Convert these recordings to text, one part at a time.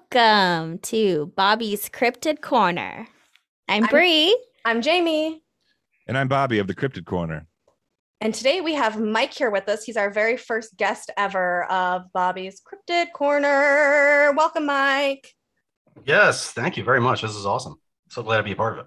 Welcome to Bobby's Cryptid Corner. I'm I'm- Bree. I'm Jamie. And I'm Bobby of the Cryptid Corner. And today we have Mike here with us. He's our very first guest ever of Bobby's Cryptid Corner. Welcome, Mike. Yes, thank you very much. This is awesome. So glad to be a part of it.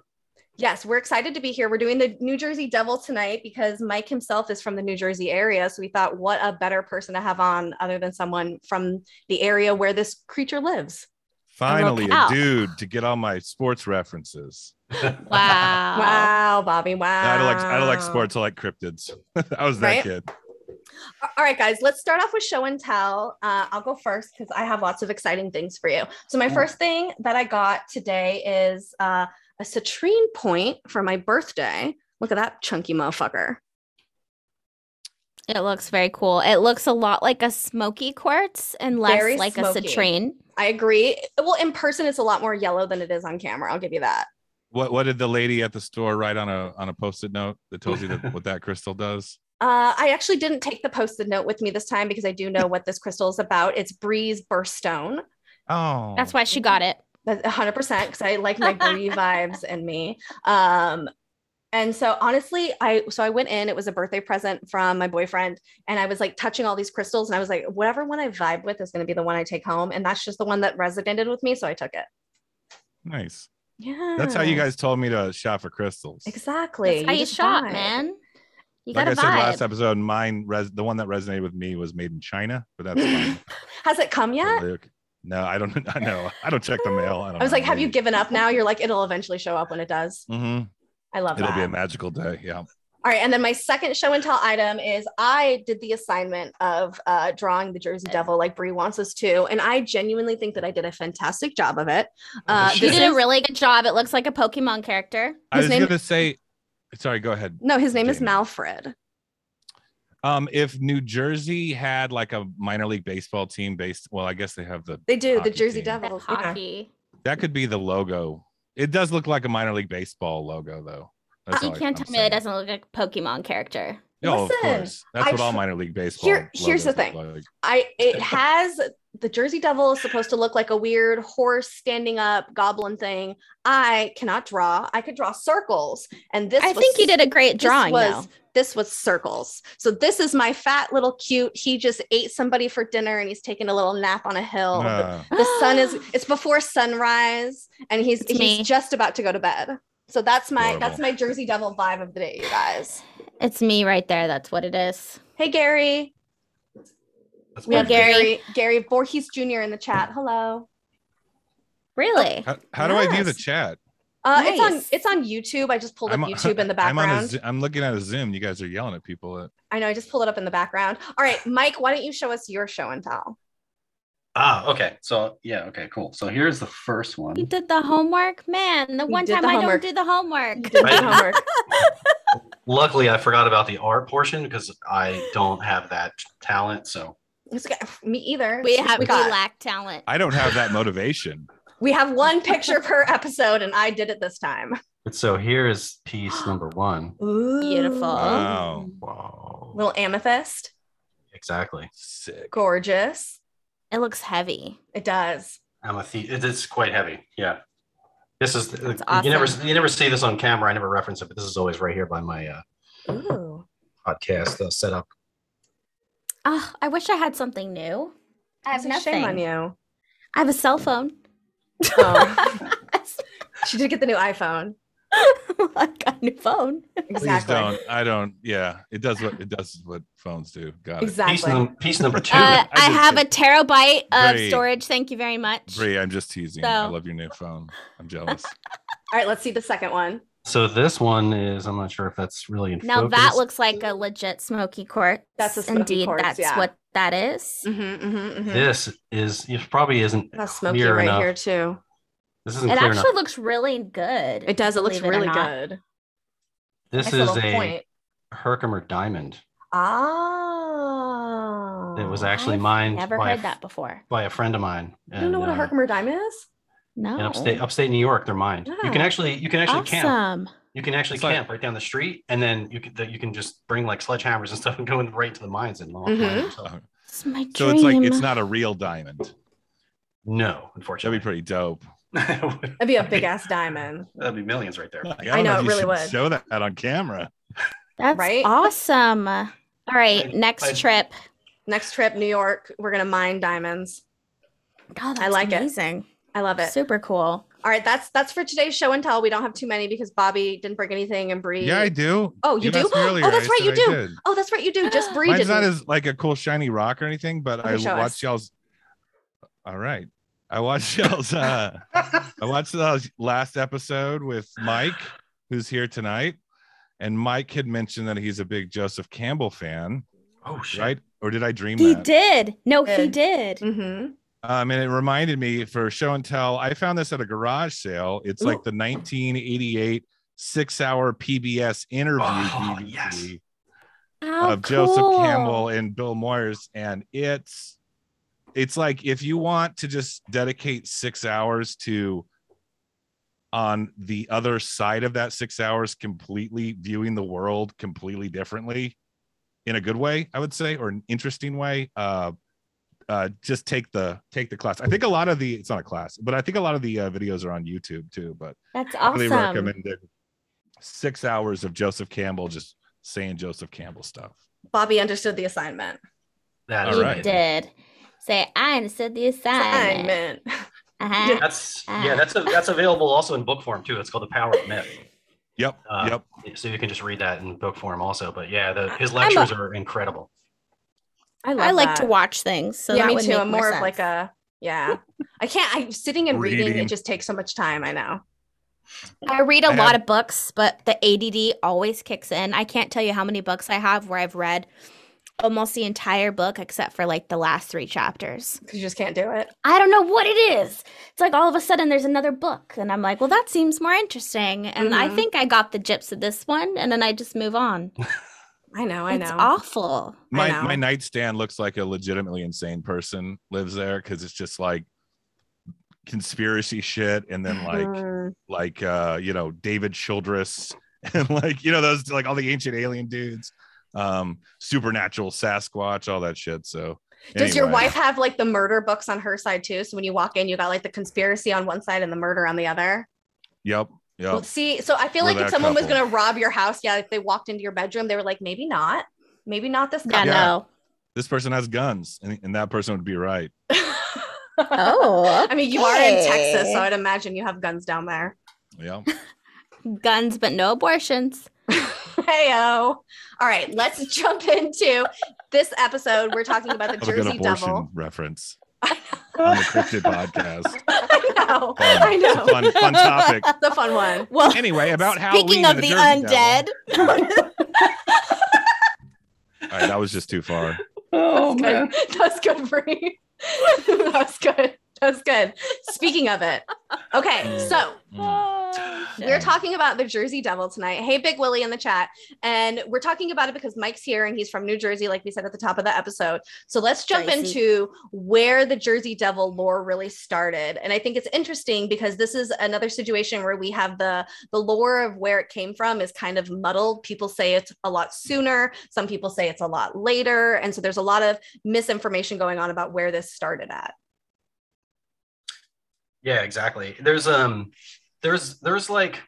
Yes, we're excited to be here. We're doing the New Jersey Devil tonight because Mike himself is from the New Jersey area. So we thought, what a better person to have on other than someone from the area where this creature lives. Finally, a dude to get all my sports references. Wow. Wow, Bobby. Wow. I don't like I don't like sports. I like cryptids. I was that Right? kid. All right, guys, let's start off with show and tell. Uh, I'll go first because I have lots of exciting things for you. So, my first thing that I got today is uh, a citrine point for my birthday. Look at that chunky motherfucker. It looks very cool. It looks a lot like a smoky quartz and less Very like smoky. a citrine. I agree. Well, in person, it's a lot more yellow than it is on camera. I'll give you that. What what did the lady at the store write on a on a post-it note that tells you that, what that crystal does? Uh, I actually didn't take the post-it note with me this time because I do know what this crystal is about. It's Bree's birthstone. Oh, That's why she got it. That's 100% because I like my Bree vibes in me. Um, and so honestly, I so I went in. It was a birthday present from my boyfriend, and I was like touching all these crystals, and I was like, whatever one I vibe with is going to be the one I take home, and that's just the one that resonated with me, so I took it. nice. Yeah, That's how you guys told me to shop for crystals. exactly. That's how you just shop, vibe. man. You Like gotta I said vibe. last episode, mine res- the one that resonated with me was made in China, but that's fine. Has it come yet? Totally okay. No, I don't. I know. I don't check the mail. I, don't I was know. like, have you given up now? You're like, it'll eventually show up when it does. Mhm. I love that. It'll that. be a magical day. Yeah. All right, and then my second show and tell item is I did the assignment of uh, drawing the Jersey Devil like Brie wants us to, and I genuinely think that I did a fantastic job of it. Uh, You this did a really good job. It looks like a Pokemon character. I His was name- gonna say. Sorry. Go ahead. No, his name is Jamie. Malfred. Um, if New Jersey had like a minor league baseball team based, well, I guess they have the They do the Jersey team. Devils. yeah. hockey. that could be the logo. It does look like a minor league baseball logo, though. That's You can't I'm tell me it saying. doesn't look like a Pokemon character. No, Listen, of course. That's I what all minor league baseball. Here- here's the thing. like. I it has the Jersey Devil is supposed to look like a weird horse standing up goblin thing. I cannot draw. I could draw circles, and this I was- think you did a great this drawing, was though. this was circles. So this is my fat little cute. He just ate somebody for dinner and he's taking a little nap on a hill. The- Uh, the sun is it's before sunrise and he's It's he's me. just about to go to bed. So that's my Adorable. that's my Jersey Devil vibe of the day, you guys. It's me right there. That's what it is. Hey Gary. That's We have Gary. Gary Gary Voorhees Jr. in the chat. Hello. Really? how how do I view the chat? Uh, it's on it's on YouTube. I just pulled up I'm- YouTube in the I'm on a background. Zo- I'm looking at a Zoom. You guys are yelling at people. At, I know I just pulled it up in the background. All right, Mike, why don't you show us your show and tell? Ah, okay. So yeah, okay, cool. So here's the first one. You did the homework, man. The You one time the I homework. don't do the homework. You did the homework. Luckily, I forgot about the art portion because I don't have that talent. So It's okay. Me either. We have we we got. lack talent. I don't have that motivation. We have one picture per episode, and I did it this time. but so here is piece number one. Ooh. Beautiful. Wow. Wow. Little amethyst. Exactly. Sick. Gorgeous. It looks heavy. It does. Amethyst. It is quite heavy. Yeah. This is That's you never you never see this on camera. I never reference it, but this is always right here by my uh, Ooh. podcast uh, setup. Oh, I wish I had something new. I have a nothing. shame on you. I have a cell phone. Oh. She did get the new iPhone. I got a new phone. Please Exactly. don't. I don't. Yeah, it does what it does what phones do. Got it. Piece, Exactly. num- piece number two. Uh, I I just have a terabyte of Great. storage. Thank you very much. Bree, I'm just teasing. I love your new phone. I'm jealous. All right, let's see the second one. So this one is I'm not sure if that's really in Now focus. that looks like a legit smoky quartz. That's a smoky Indeed, quartz, that's yeah. what that is. Mm-hmm, mm-hmm, mm-hmm. This is it probably isn't That's smoky clear right enough. here too. This isn't It clear actually enough. looks really good. It does. It looks really not. good. This Nice is a point. Herkimer diamond. Ah. It was actually I've mined Never by, heard a, that before. by a friend of mine. You don't know what a uh, Herkimer diamond is? No. in upstate upstate New York. They're mined. You can actually you can actually camp. You can actually It's like- camp right down the street, and then you can that you can just bring like sledgehammers and stuff and go in right to the mines and mine Mhm. yourself. It's my So it's like it's not a real diamond. No, unfortunately, That'd be pretty dope. That'd be a big ass diamond. That'd be millions right there. Like, I don't know, it really should would. Show that on camera. That's Right? awesome. All right, I- next I- trip. Next trip, New York. We're gonna mine diamonds. That's I like it. Amazing. I love it. Super cool. All right, that's that's for today's show and tell. We don't have too many because Bobby didn't bring anything and Bree. Yeah, I do. Oh, you do? asked me Oh, that's right, you do. Oh, that's right, you do. Just Bree Mine's didn't. not as like a cool shiny rock or anything, but Okay, I watched us. y'all's. All right, I watched y'all's. Uh, I watched the last episode with Mike, who's here tonight, and Mike had mentioned that he's a big Joseph Campbell fan, oh shit. right? Or did I dream He that? did. No, he Did. did. mm-hmm. Um, and it reminded me for show and tell. I found this at a garage sale. It's like the 1988 six-hour PBS interview Oh, DVD yes. How of Joseph cool. Campbell and Bill Moyers, and it's it's like if you want to just dedicate six hours to on the other side of that six hours completely viewing the world completely differently in a good way i would say or an interesting way uh uh just take the take the class i think a lot of the it's not a class but i think a lot of the uh, videos are on youtube too but That's highly awesome. recommended six hours of joseph campbell just saying joseph campbell stuff Bobby understood the assignment. That All He right. right. did. Say, I understood the assignment. Assignment. Uh-huh. That's yeah, that's a, that's available also in book form too. It's called The Power of Myth. yep Uh, yep So you can just read that in book form also. But yeah, the, his I'm a- lectures are incredible. I love I like that. to watch things. So yeah, me too. I'm more of like a yeah. I can't. I'm sitting and reading. Reading. It just takes so much time. I know. I read a I lot have- of books, but the ADD always kicks in. I can't tell you how many books I have where I've read almost the entire book except for like the last three chapters. 'cause You just can't do it. I don't know what it is. It's like all of a sudden there's another book, and I'm like, well, that seems more interesting. And I Mhm. think I got the gyps of this one, and then I just move on. I know. I it's know. awful. my know. my nightstand looks like a legitimately insane person lives there because it's just like conspiracy shit and then like Mm. like uh you know david childress and like you know those like all the ancient alien dudes um supernatural sasquatch all that shit so Does your wife have like the murder books on her side too? So when you walk in, you got like the conspiracy on one side and the murder on the other. yep yep Well, see, so I feel We're like if that someone was gonna rob your house, yeah, if they walked into your bedroom, they were like, maybe not, maybe not this Yeah, couple. no. this person has guns and, and that person would be right Oh, I mean, you are in. Texas, so I'd imagine you have guns down there. yeah Guns, but no abortions. Heyo. All right, let's jump into this episode. We're talking about the have a good Jersey abortion Devil. reference on the cryptid podcast I know. Fun. I It's a know. fun fun topic It's a fun one. Well, anyway about how speaking Halloween of and the, undead, all right that was just too far Oh man, that's good, Bree. that's good. That's good. Speaking of it, okay, so Mm. we're talking about the Jersey Devil tonight. Hey, Big Willie in the chat, and we're talking about it because Mike's here and he's from New Jersey, like we said at the top of the episode. So let's jump Jersey. into where the Jersey Devil lore really started, and I think it's interesting because this is another situation where we have the the lore of where it came from is kind of muddled. People say it's a lot sooner. Some people say it's a lot later, and so there's a lot of misinformation going on about where this started at. Yeah, exactly. There's um there's there's like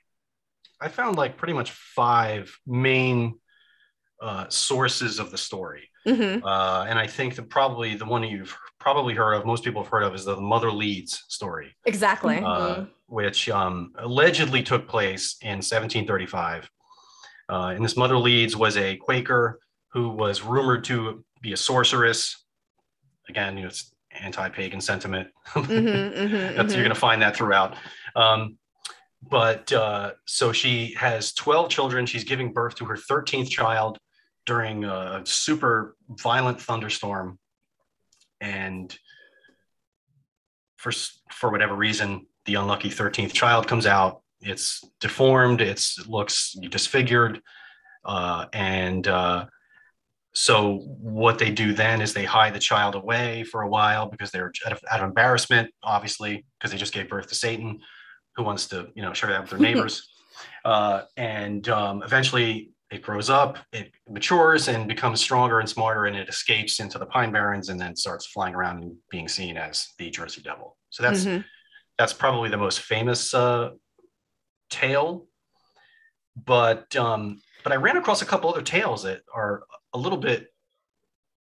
I found like pretty much five main uh sources of the story. Mhm. Uh and I think that probably the one you've probably heard of, most people have heard of is the Mother Leeds story, Exactly. uh, which um allegedly took place in 1735. Uh, and this Mother Leeds was a Quaker who was rumored to be a sorceress. Again, you know, it's anti-pagan sentiment. Mhm, mhm, That's, mhm. You're going to find that throughout. Um, but uh, so she has 12 children. She's giving birth to her 13th child during a super violent thunderstorm. And for, for whatever reason, the unlucky 13th child comes out. It's deformed, it's, it looks disfigured. Uh, and uh, so what they do then is they hide the child away for a while because they're out of, out of embarrassment, obviously, because they just gave birth to Satan, who wants to, you know, share that with their neighbors. uh, and um, eventually it grows up, it matures and becomes stronger and smarter, and it escapes into the Pine Barrens and then starts flying around and being seen as the Jersey Devil. So that's Mhm. that's probably the most famous uh, tale. But um, but I ran across a couple other tales that are a little bit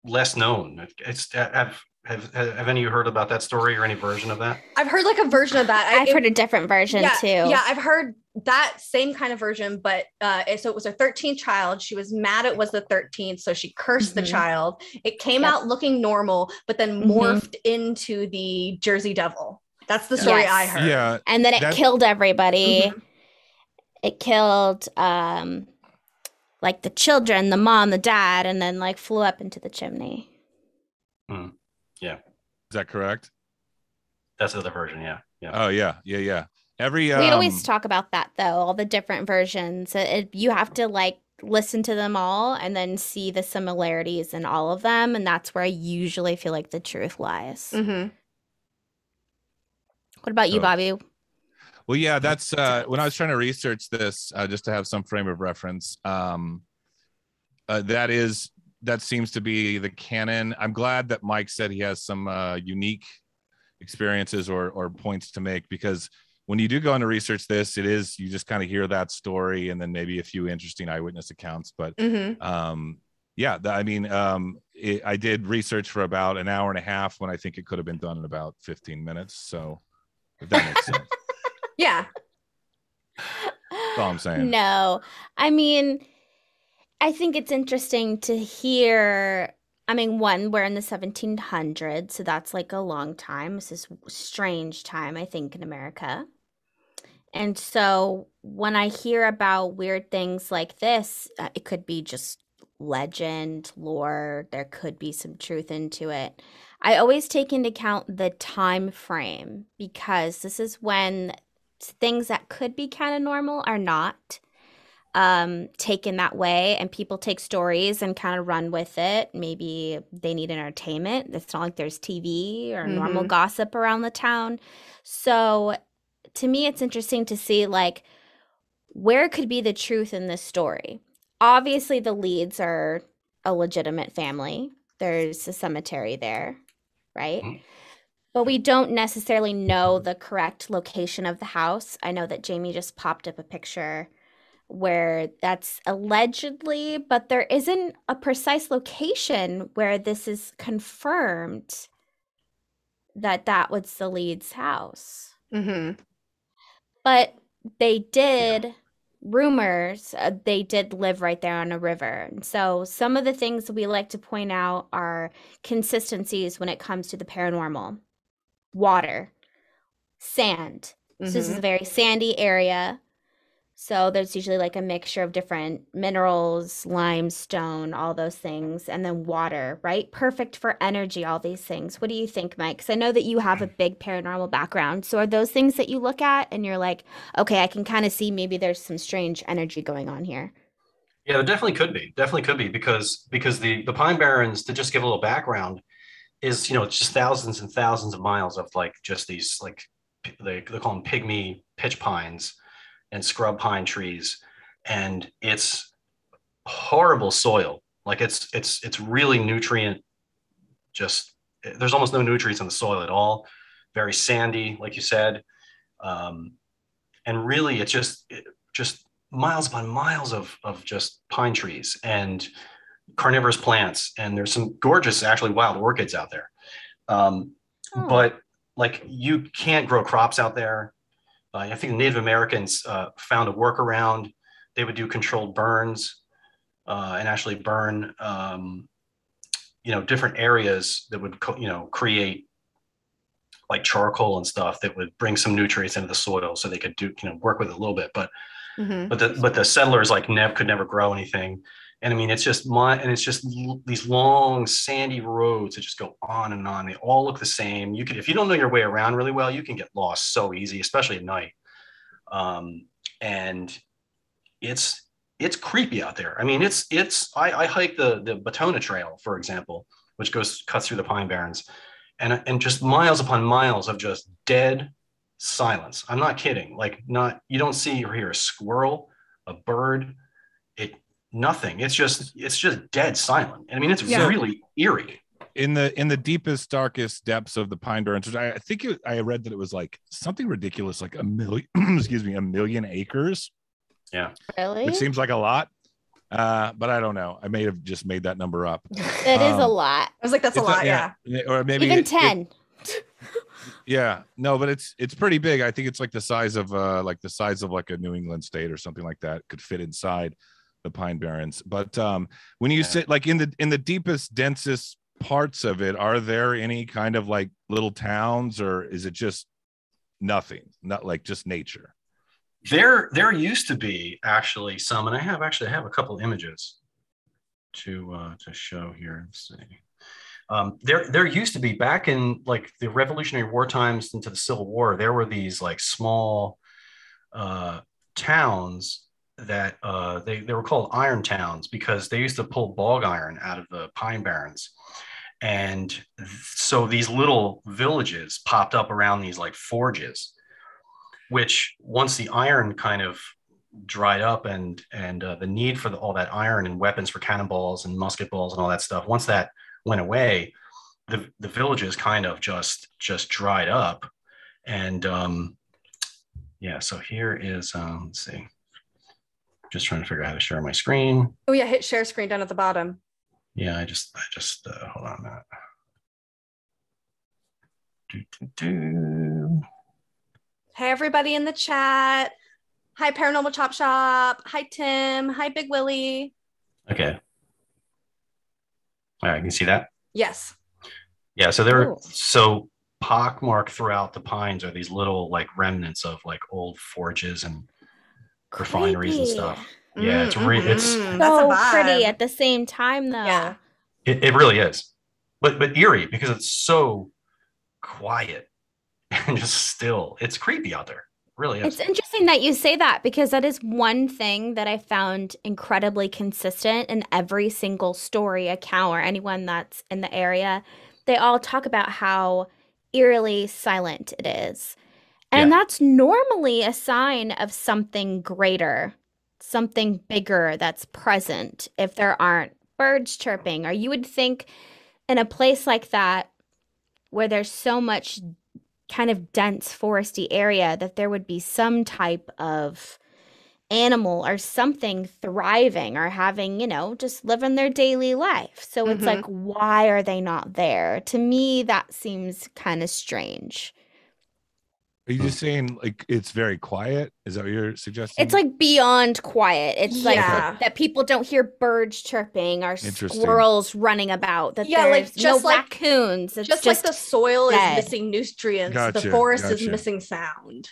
less known. It's have have have any of you heard about that story or any version of that? I've heard like a version of that. I- I've it- heard a different version yeah, too. Yeah, I've heard that same kind of version, but uh, it- so it was her 13th child. She was mad it was the 13th, so she cursed the Mhm. child. It came Yep. out looking normal, but then Mhm. morphed into the Jersey Devil. That's the story I heard. Yeah, And then it That- killed everybody. Mhm. It killed um like the children, the mom, the dad, and then like flew up into the chimney. Mm. Yeah. Is that correct? That's the other version. Yeah, yeah. Oh yeah, yeah, yeah. Every um, we always talk about that though, all the different versions. It, it- you have to like listen to them all and then see the similarities in all of them, and that's where I usually feel like the truth lies. Mhm. What about you, So- Bobby? Well, yeah, that's uh, when I was trying to research this, uh, just to have some frame of reference. Um, uh, that is that seems to be the canon. I'm glad that Mike said he has some uh, unique experiences or or points to make because when you do go into research this, it is you just kind of hear that story and then maybe a few interesting eyewitness accounts. But Mhm. um, yeah, I mean, um, it, I did research for about an hour and a half when I think it could have been done in about 15 minutes. So if that makes sense. Yeah. That's all I'm saying. No, I mean, I think it's interesting to hear. I mean, one, we're in the 1700s, so that's like a long time. This is strange time, I think, in America. And so when I hear about weird things like this, uh, it could be just legend, lore, there could be some truth into it. I always take into account the time frame because this is when things that could be kind of normal are not um taken that way and people take stories and kind of run with it. Maybe they need entertainment. It's not like there's tv or normal Mhm. gossip around the town. So to me it's interesting to see like where could be the truth in this story? Obviously the Leeds are a legitimate family. There's a cemetery there right? Mhm. But we don't necessarily know the correct location of the house. I know that Jamie just popped up a picture where that's allegedly, but there isn't a precise location where this is confirmed that that was the Leeds' house. Mhm. But they did rumors uh, they did live right there on a river. And so some of the things we like to point out are consistencies when it comes to the paranormal. Water, sand. So this is a mm-hmm. very sandy area. So there's usually like a mixture of different minerals, limestone, all those things, and then water, right? Perfect for energy, all these things. What do you think, Mike? Because I know that you have a big paranormal background. So are those things that you look at and you're like, okay, I can kind of see maybe there's some strange energy going on here? Yeah, there definitely could be. Definitely could be because because the the Pine Barrens, to just give a little background, is you know just thousands and thousands of miles of like just these like they they call them pygmy pitch pines and scrub pine trees, and it's horrible soil. Like it's it's it's really nutrient. Just there's almost no nutrients in the soil at all. Very sandy, like you said, um, and really it's just it, just miles upon miles of, of just pine trees and carnivorous plants. And there's some gorgeous, actually wild orchids out there. Um, Oh. But like you can't grow crops out there. Uh, I think Native Americans uh, found a workaround. They would do controlled burns uh, and actually burn, um, you know, different areas that would, co- you know, create like charcoal and stuff that would bring some nutrients into the soil so they could do, you know, work with it a little bit. But Mhm. but the but the settlers like never could never grow anything and i mean it's just my and it's just l- these long sandy roads that just go on and on they all look the same you can if you don't know your way around really well you can get lost so easy especially at night um and it's it's creepy out there i mean it's it's i i hike the the batona trail for example which goes cuts through the pine barrens and and just miles upon miles of just dead silence. I'm not kidding. Like not you don't see or hear a squirrel, a bird. It nothing. It's just it's just dead silent. I mean, it's Yeah. really eerie. in the in the deepest darkest depths of the pine barrens which i, I think it, i read that it was like something ridiculous like a million excuse me a million acres Yeah, Really? which seems like a lot uh but i don't know i may have just made that number up It is a um, lot. I was like, that's a It's lot. yeah. or maybe Even it- it- 10. yeah no but it's it's pretty big i think it's like the size of uh like the size of like a new england state or something like that could fit inside the pine barrens but um when you Yeah. sit like in the in the deepest densest parts of it are there any kind of like little towns or is it just nothing not like just nature There there used to be actually some, and I have actually I have a couple images to uh, to show here. Let's see. Um, there there used to be back in like the Revolutionary War times into the Civil War, there were these like small uh, towns that uh, they, they were called iron towns because they used to pull bog iron out of the pine barrens. And so these little villages popped up around these like forges, which once the iron kind of dried up and and uh, the need for the, all that iron and weapons for cannonballs and musket balls and all that stuff, once that went away, the the villages kind of just just dried up. And um, yeah, so here is um, let's see. Just trying to figure out how to share my screen. Oh yeah, hit share screen down at the bottom. Yeah, I just, I just, uh, hold on a minute. Do, do, do. Hey everybody in the chat. Hi Paranormal Chop Shop. Hi Tim. Hi Big Willie. Okay. All right, you can see that. Yes. Yeah, so there, Cool. so pockmarked throughout the pines are these little like remnants of like old forges and refineries and Creepy. stuff. Yeah, it's re- it's- Mhm. That's So pretty at the same time, though. Yeah. It, it really is, but but eerie because it's so quiet and just still. It's creepy out there. It really is. It's interesting that you say that because that is one thing that I found incredibly consistent in every single story account or anyone that's in the area. They all talk about how eerily silent it is. And Yeah. that's normally a sign of something greater, something bigger that's present if there aren't birds chirping. Or you would think in a place like that where there's so much kind of dense foresty area that there would be some type of animal or something thriving or having, you know, just living their daily life. So it's Mhm. like, why are they not there? To me, that seems kind of strange. Are you just saying like it's very quiet is that what you're suggesting It's like beyond quiet. It's like Yeah. that people don't hear birds chirping or Interesting. squirrels running about. That Yeah, like, there's just no like- raccoons. It's just, just, like the soil dead. is missing nutrients, the Gotcha, forest is gotcha. missing sound.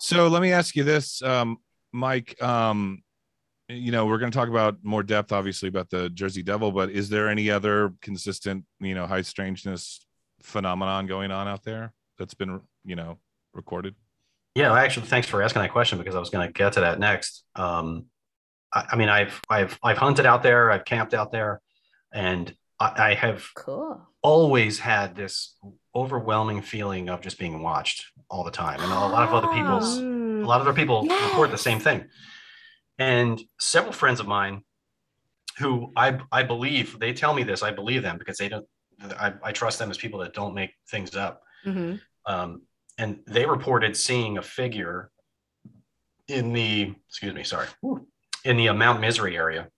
So let me ask you this, um, Mike. Um, you know, we're going to talk about more depth, obviously, about the Jersey Devil, but is there any other consistent, you know, high strangeness phenomenon going on out there that's been, you know, recorded? Yeah, actually, thanks for asking that question because I was going to get to that next. Um, I, I mean, I've I've I've hunted out there, I've camped out there, and I, I have cool. always had this overwhelming feeling of just being watched all the time, and a lot of other people's Mm. a lot of other people report the same thing. And several friends of mine who I I believe they tell me this, I believe them because they don't I, I trust them as people that don't make things up. Mhm. Um, and they reported seeing a figure in the excuse me, sorry, in the uh, Mount Misery area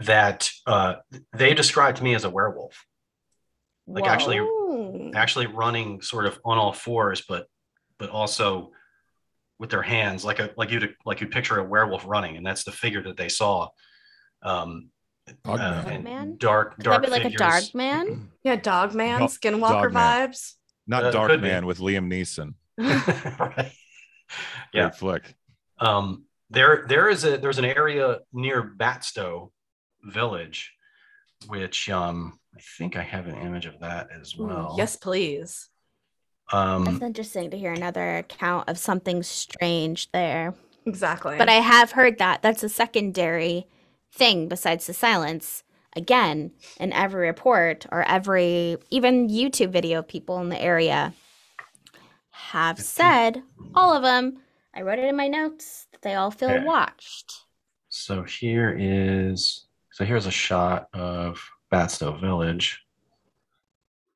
that uh, they described to me as a werewolf, Like, actually- Whoa. actually running sort of on all fours, but but also with their hands, like a like you'd like you'd picture a werewolf running, and that's the figure that they saw. Um, Dog uh, man. dark, Could dark that be like a figures. dog man? yeah, dog man, Dog- skinwalker dog man. vibes. Not Uh, Dark could be. Man with Liam Neeson. right. Yeah. Great flick. Um, there, there is a there's an area near Batsto Village, which um, I think I have an image of that as Ooh, well. yes, please. Um, That's interesting to hear another account of something strange there. Exactly. But I have heard that that's a secondary thing besides the silence. Again, in every report or every even YouTube video, people in the area have said, all of them, I wrote it in my notes, that they all feel Yeah. watched. So here is so here's a shot of Batsto Village.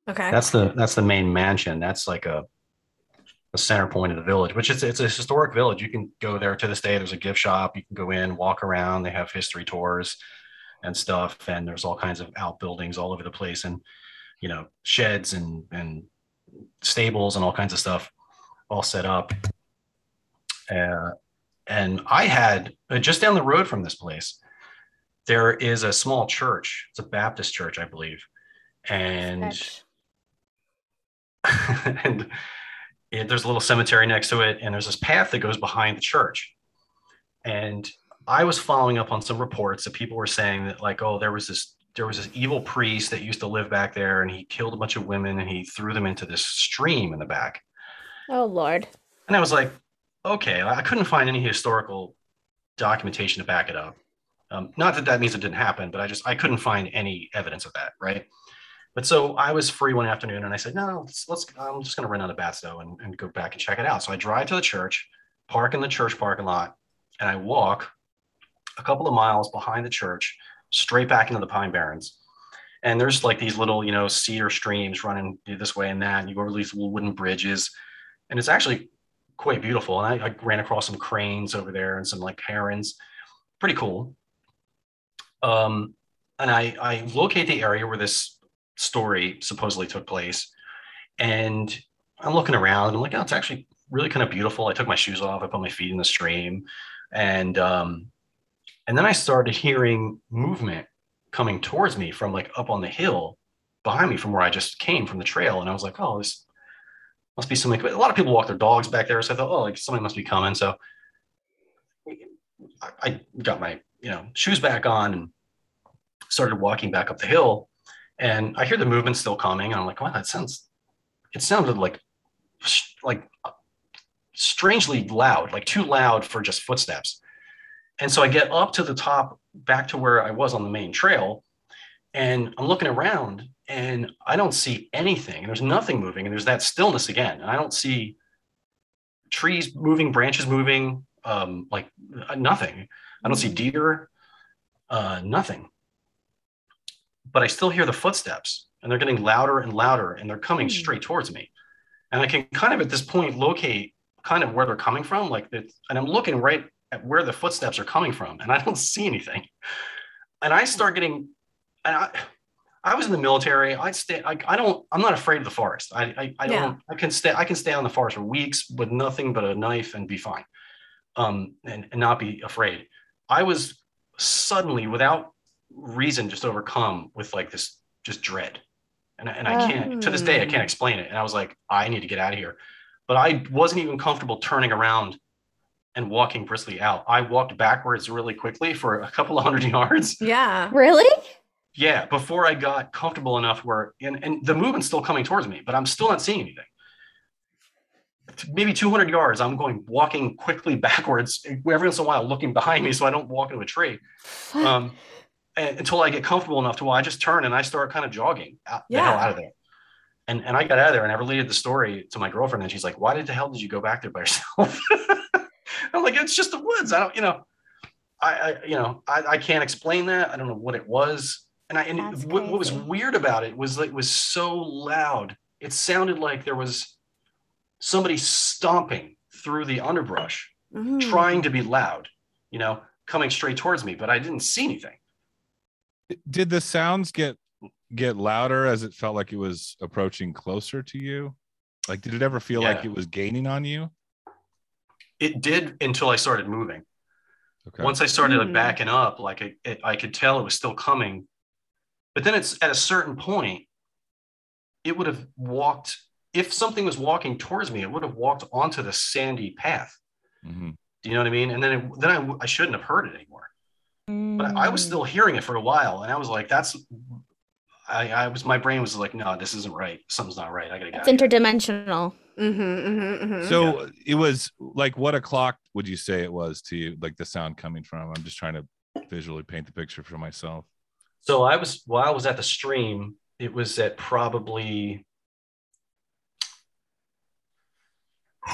Okay. That's the that's the main mansion. That's like a the center point of the village, which is it's a historic village. You can go there to this day. There's a gift shop. You can go in, walk around. They have history tours and stuff, and there's all kinds of outbuildings all over the place, and you know sheds and and stables and all kinds of stuff all set up. Uh, and I had uh, just down the road from this place, there is a small church. It's a Baptist church, I believe, and and it, there's a little cemetery next to it, and there's this path that goes behind the church. And I was following up on some reports that people were saying that, like, oh, there was this there was this evil priest that used to live back there, and he killed a bunch of women, and he threw them into this stream in the back. Oh Lord. And I was like, okay, I couldn't find any historical documentation to back it up. Um, not that that means it didn't happen, but I just I couldn't find any evidence of that, right? But so I was free one afternoon, and I said, no, let's, let's I'm just going to run out of Batsto and, and go back and check it out. So I drive to the church, park in the church parking lot, and I walk a couple of miles behind the church, straight back into the Pine Barrens. And there's like these little, you know, cedar streams running this way and that. And you go over these little wooden bridges, and it's actually quite beautiful. And I, I ran across some cranes over there and some like herons, pretty cool. Um, and I, I locate the area where this story supposedly took place, and I'm looking around. And I'm like, oh, it's actually really kind of beautiful. I took my shoes off. I put my feet in the stream, and um, and then I started hearing movement coming towards me from like up on the hill behind me from where I just came from the trail. And I was like, oh, this must be something. A lot of people walk their dogs back there. So I thought, oh, like somebody must be coming. So I, got my, you know, shoes back on and started walking back up the hill. And I hear the movement still coming. And I'm like, wow, that sounds, it sounded like, like strangely loud, like too loud for just footsteps. And so I get up to the top, back to where I was on the main trail, and I'm looking around and I don't see anything. There's nothing moving, and there's that stillness again. And I don't see trees moving, branches moving, um, like uh, nothing. I don't see deer, uh, nothing. But I still hear the footsteps, and they're getting louder and louder, and they're coming Hmm. straight towards me. And I can kind of at this point locate kind of where they're coming from, like that. And I'm looking right at where the footsteps are coming from, and I don't see anything. And I start getting, and I, I was in the military. I stay. I, I don't. I'm not afraid of the forest. I. I, I don't. I can stay. I can stay on the forest for weeks with nothing but a knife and be fine, um, and and not be afraid. I was suddenly, without reason, just overcome with like this just dread, and and I can't. To this day, I can't explain it. And I was like, I need to get out of here. But I wasn't even comfortable turning around and walking briskly out. I walked backwards really quickly for a couple of hundred yards. Yeah. Really? Yeah, before I got comfortable enough where, and, and the movement's still coming towards me, but I'm still not seeing anything. Maybe 200 yards, I'm going walking quickly backwards, every once in a while looking behind me so I don't walk into a tree. Um, and, until I get comfortable enough to where I just turn and I start kind of jogging out, the hell out of there. And, and I got out of there and I related the story to my girlfriend, and she's like, "Why did the hell did you go back there by yourself?" I'm like, "It's just the woods. I don't, you know, I, I you know, I, I can't explain that. I don't know what it was. And I and what, what was weird about it was like it was so loud. It sounded like there was somebody stomping through the underbrush, Mhm. trying to be loud, you know, coming straight towards me, but I didn't see anything. Did the sounds get get louder as it felt like it was approaching closer to you? Like, did it ever feel like it was gaining on you? It did until I started moving. Okay. Once I started like, Hmm. backing up, like it, it, I could tell it was still coming. But then it's at a certain point, it would have walked. If something was walking towards me, it would have walked onto the sandy path. Mhm. Do you know what I mean? And then, it, then I, I shouldn't have heard it anymore. But I was still hearing it for a while, and I was like, "That's." I, I was. My brain was like, "No, this isn't right. Something's not right. I gotta get." It's out of here." interdimensional. Mhm, mhm, mhm. So it was like, what o'clock would you say it was to you? Like the sound coming from? I'm just trying to visually paint the picture for myself. So I was while I was at the stream, it was at probably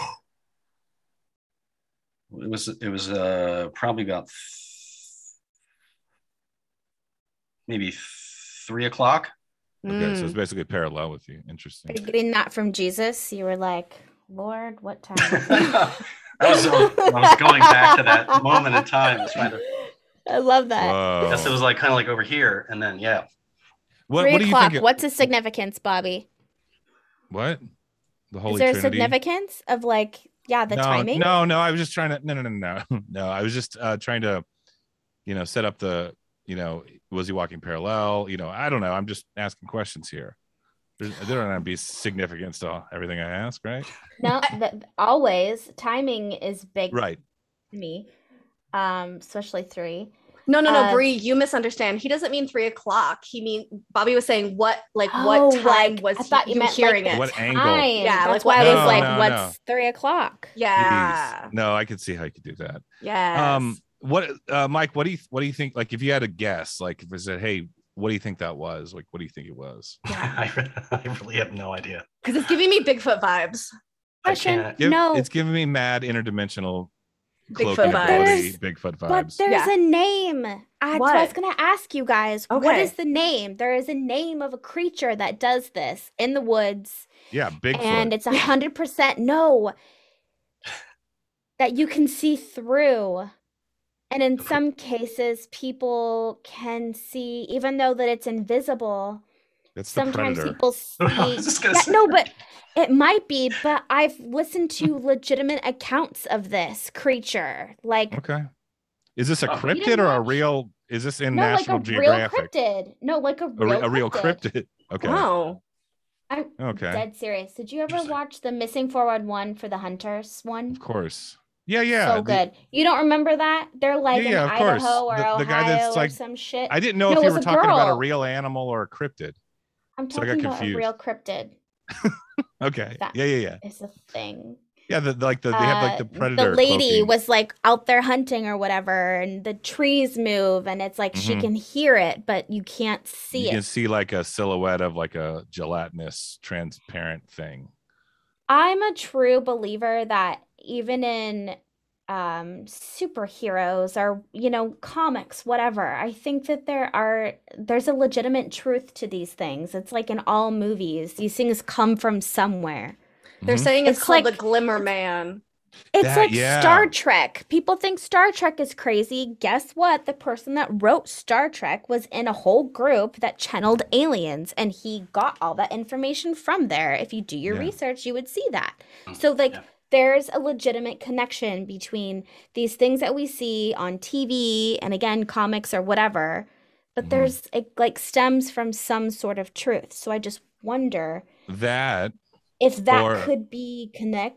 it was it was uh probably about maybe three o'clock. Okay, so Mm. it's basically parallel with you. Are Interesting. you getting that from Jesus? You were like, Lord, what time? I was, I was going back to that moment in time. I trying to. I love that. Whoa. Yes, it was like kind of like over here, and then yeah. What, Three what do you o'clock. think? it- What's the significance, Bobby? What? The Holy Is there a significance of like, yeah, the no, timing? No, no, I was just trying to no no no no no. I was just uh trying to, you know, set up the, you know, was he walking parallel? You know, I don't know. I'm just asking questions here. There's, there don't have to be significance to everything I ask, right? No, th- always timing is big Right. to me. Um, especially three. No, no, no, Uh, Bree, you misunderstand. He doesn't mean three o'clock. He mean Bobby was saying what, like, Oh, what time like, was I thought he, you you meant, hearing the it? What angle? Time. Yeah, That's like why what- I was like, no, what's three o'clock? Yeah, Jeez. No, I could see how you could do that. yeah. Um, what, uh, Mike? What do you what do you think? Like, if you had a guess, like, if I said, "Hey, what do you think that was?" Like, what do you think it was? I, I really have no idea. because it's giving me Bigfoot vibes. I Question. can't. Give- no, it's giving me mad interdimensional Bigfoot cloaking vibes. ability, Bigfoot but vibes. there's Yeah. a name. I, What? I was gonna ask you guys. What Okay. is the name? There is a name of a creature that does this in the woods. yeah, Bigfoot. and it's a hundred percent no that you can see through and in some cases people can see even though that it's invisible It's the sometimes predator. people see I was just gonna Yeah, say. no but it might be but i've listened to legitimate accounts of this creature like Okay. Is this a Oh. cryptid or a real? Is this in no like a National real Geographic? cryptid no like a A, re- real, a real cryptid. cryptid. Okay. Oh, i'm Okay. dead serious did you ever watch the missing 411 for the hunters one Of course. Yeah, yeah. so the- good. You don't remember that? They're like yeah, in of course. Idaho or The- the guy that's or like- some shit. I didn't know No, if you were talking about a real animal or a cryptid. I'm so talking about a real cryptid. Okay. That- Yeah, yeah, yeah. It's a thing. Yeah, the, like the they have like the Uh, predator. The lady cloaking. was like out there hunting or whatever, and the trees move, and it's like she Mhm. can hear it, but you can't see you it. You can see like a silhouette of like a gelatinous transparent thing. I'm a true believer that even in um superheroes or you know comics whatever i think that there are there's a legitimate truth to these things it's like in all movies these things come from somewhere they're Mhm. saying it's, It's called like- the Glimmer Man. it's That- like yeah. star trek people think star trek is crazy guess what the person that wrote star trek was in a whole group that channeled aliens and he got all that information from there if you do your Yeah. research you would see that Mm, so like yeah. There's a legitimate connection between these things that we see on TV and again comics or whatever but Mhm. there's it like stems from some sort of truth. So i just wonder That if that Or- could be connected?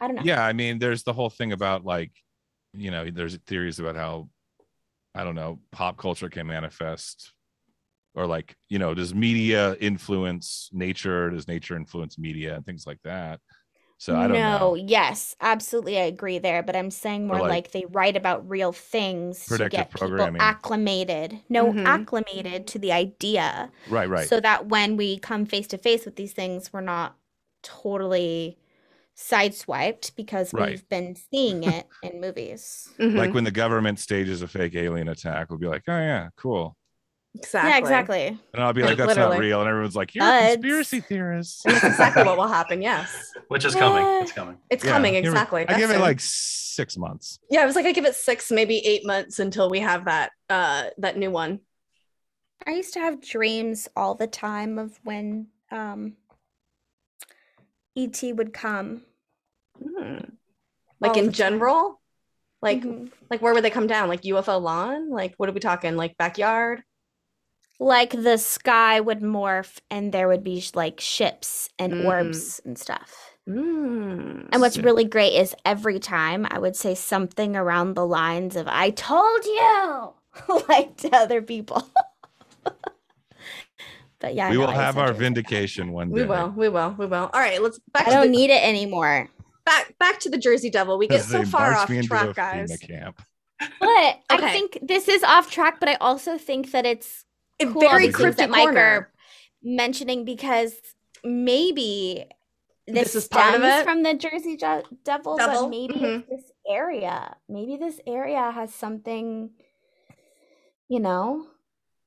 I don't know. Yeah, I mean, there's the whole thing about like, you know, there's theories about how, I don't know, pop culture can manifest, or like, you know, does media influence nature? Does nature influence media and things like that? So I don't no, know. yes, absolutely, I agree there. But I'm saying more like- like, they write about real things to get people acclimated. No, Mhm. acclimated to the idea, Right, right. so that when we come face to face with these things, we're not totally sideswiped because Right. we've been seeing it in movies. Mhm, like when the government stages a fake alien attack, we'll be like, oh yeah, cool. Exactly. Yeah, exactly. And I'll be Like, like, that's literally. not real. And everyone's like, you're a conspiracy theorist. And that's exactly what will happen. Yes, Which is coming. Yeah. It's coming. it's Yeah, coming. give it- Exactly. I That's give it soon. like six months. yeah. I was like, I give it six, maybe eight months until we have that uh that new one. I used to have dreams all the time of when um ET would come. Hmm. Like All the in time. general, like Mhm. like where would they come down? Like UFO lawn? Like what are we talking? Like backyard? Like the sky would morph and there would be sh- like ships and Mm. orbs and stuff. Mm. And what's really great is every time I would say something around the lines of "I told you," like to other people. but yeah, we no, will have our essentially that. vindication one day. We will, we will, we will. All right, let's back I to don't the, need it anymore. back back to the Jersey Devil. We get so far off me into track, a guys. FEMA camp. But I think this is off track, but I also think that it's A cool very the cryptic that Mike corner. are mentioning because maybe this, This is part of stems it? from the Jersey Je- Devil, Devil, but maybe mhm. it's this area. Maybe this area has something, you know,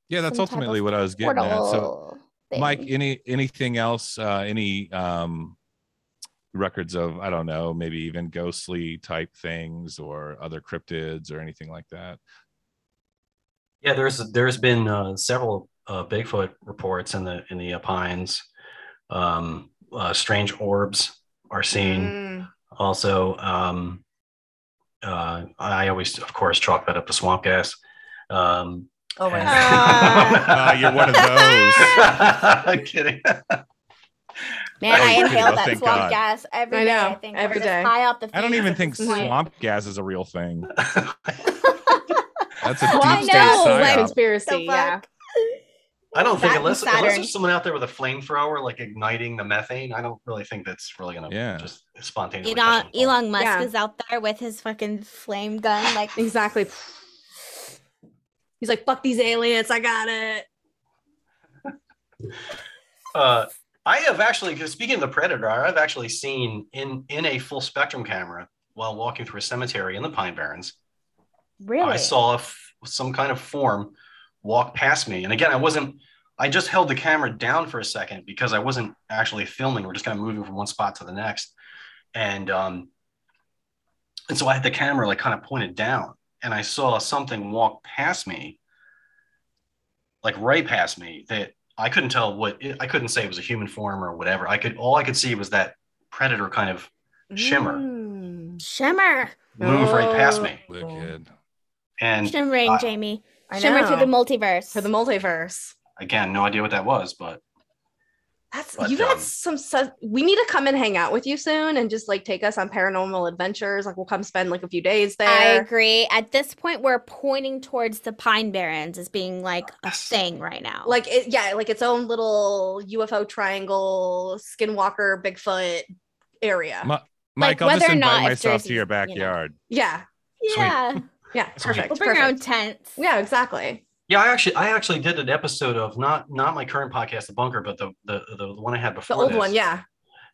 Yeah, that's ultimately what I was getting at. So, portal Mike, any anything else? Uh, any um, records of I don't know, maybe even ghostly type things or other cryptids or anything like that? Yeah, there's there's been uh, several uh, Bigfoot reports in the in the uh, pines. Um, uh, strange orbs are seen. Mm. Also, um, uh, I always, of course, chalk that up to swamp gas. Um, Always. and- Ah. Uh, you're one of those. I'm kidding. Man, Oh, I inhale know, that thank swamp God. gas every I day. I think every We're just day. high off the. I don't even think point. swamp gas is a real thing. That's a Well, deep I state know, psyop. like- Conspiracy. The Yeah. I don't think unless unless there's someone out there with a flamethrower, like igniting the methane, I don't really think that's really gonna Yeah. just spontaneously. Elon, catch on fire. Elon Musk Yeah. is out there with his fucking flame gun, like Exactly. He's like, fuck these aliens. I got it. Uh, I have actually, speaking of the predator, I've actually seen in in a full spectrum camera while walking through a cemetery in the Pine Barrens. Really. I saw a f- some kind of form walk past me, and again, I wasn't. I just held the camera down for a second because I wasn't actually filming. We're just kind of moving from one spot to the next, and um, and so I had the camera like kind of pointed down, and I saw something walk past me, like right past me. That I couldn't tell what it, I couldn't say it was a human form or whatever. I could all I could see was that predator kind of Shimmer. Mm. Shimmer, move right past Oh. me, Wicked. And shimmering, uh, Jamie, I shimmer through the multiverse. For the multiverse. again, no idea what that was, but That's But, you got um, some su- we need to come and hang out with you soon and just like take us on paranormal adventures. Like we'll come spend like a few days there. I agree. At this point, we're pointing towards the Pine Barrens as being like a thing right now. Like it, yeah, like its own little UFO triangle, skinwalker, Bigfoot area. Mi- Mike, I'll whether just invite not if myself to Jersey's, your you know. backyard. yeah, yeah, yeah, Sweet. perfect. we'll bring our own tents. Yeah, exactly. Yeah, I actually I actually did an episode of not not my current podcast, The Bunker, but the the the, the one I had The before old this, one, yeah.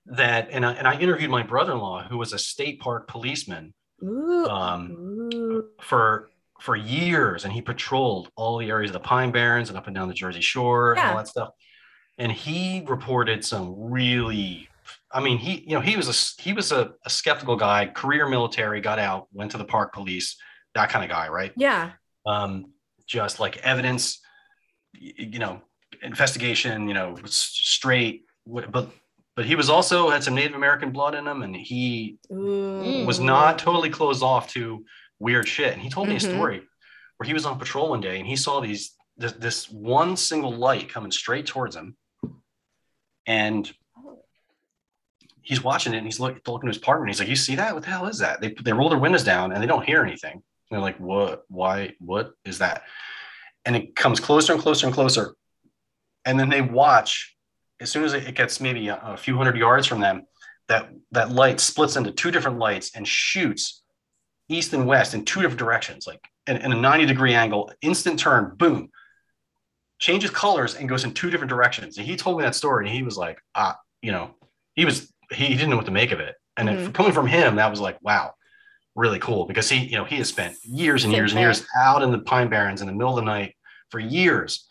That and I, and I interviewed my brother-in-law who was a state park policeman Ooh, Um, ooh. for for years, and he patrolled all the areas of the Pine Barrens and up and down the Jersey Shore and all that stuff. And he reported some really, I mean, he you know he was a he was a, a skeptical guy, career military, got out, went to the park police, that kind of guy, right? yeah. um, just like evidence, you know, investigation, you know, straight. But but he was also had some Native American blood in him, and he Ooh. was not totally closed off to weird shit. And he told me Mhm. a story where he was on patrol one day and he saw these this, this one single light coming straight towards him, and he's watching it and he's look, looking to his partner and he's like, "You see that? What the hell is that?" They they roll their windows down and they don't hear anything. They're like, "What? Why? What is that?" And it comes closer and closer and closer, and then they watch. As soon as it gets maybe a, a few hundred yards from them, that that light splits into two different lights and shoots east and west in two different directions, like in, in a 90 degree angle, instant turn, boom, changes colors and goes in two different directions. And he told me that story and he was like, ah, you know, he was, he, he didn't know what to make of it. And Mhm. coming from him, that was like, wow, really cool because he, you know, he has spent years and years and years out in the Pine Barrens in the middle of the night for years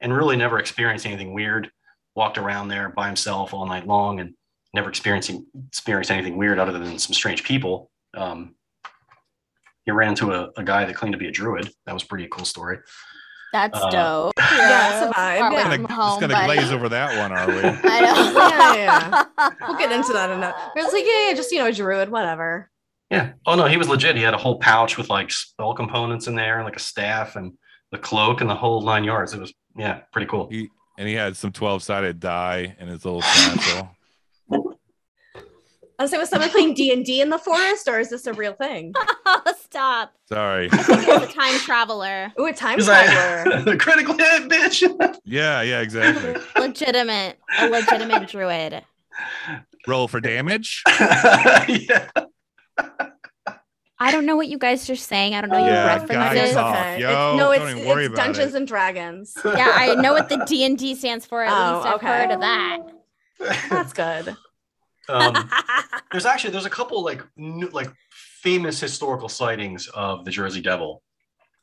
and really never experienced anything weird. Walked around there by himself all night long and never experiencing experienced anything weird other than some strange people. Um, he ran into a, a guy that claimed to be a druid. That was pretty cool story. That's Uh, dope. Yeah, it's a vibe, away yeah. Gonna, from just gonna buddy. glaze over that one, are we? I know. Yeah, yeah. We'll get into that in a. It's like yeah, yeah, just you know, a druid, whatever. Yeah. Oh no, he was legit. He had a whole pouch with like spell components in there, and like a staff and the cloak and the whole nine yards. It was yeah, pretty cool. He and he had some twelve sided die in his little satchel. I was saying, was someone playing D and D in the forest, or is this a real thing? oh, Stop. Sorry. I think it's a time traveler. Ooh, a time He's traveler. like critical hit, bitch. Yeah, yeah, exactly. Legitimate. A legitimate druid. Roll for damage. yeah. I don't know what you guys are saying. I don't know your Yeah, references. guys off. okay. Yo, It's- no, it's, it's Dungeons it. and Dragons. Yeah, I know what the D and D stands for. At Oh, least I've okay. heard of that. That's good. um, there's actually there's a couple like new, like famous historical sightings of the Jersey Devil.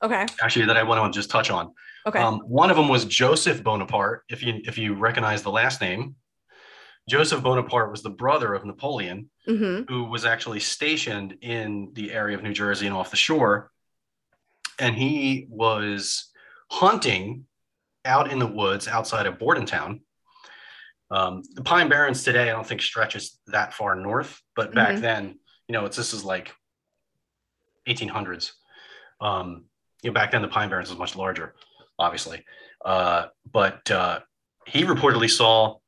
Okay. actually that I want to just touch on. Okay. Um, one of them was Joseph Bonaparte. If you if you recognize the last name, Joseph Bonaparte was the brother of Napoleon, hmm who was actually stationed in the area of New Jersey and off the shore, and he was hunting out in the woods outside of Bordentown. Um, the Pine Barrens today, I don't think stretches that far north, but back Mhm. then, you know, it's this is like 1800s. Um, you know, back then the Pine Barrens was much larger, obviously. Uh, but uh, he reportedly saw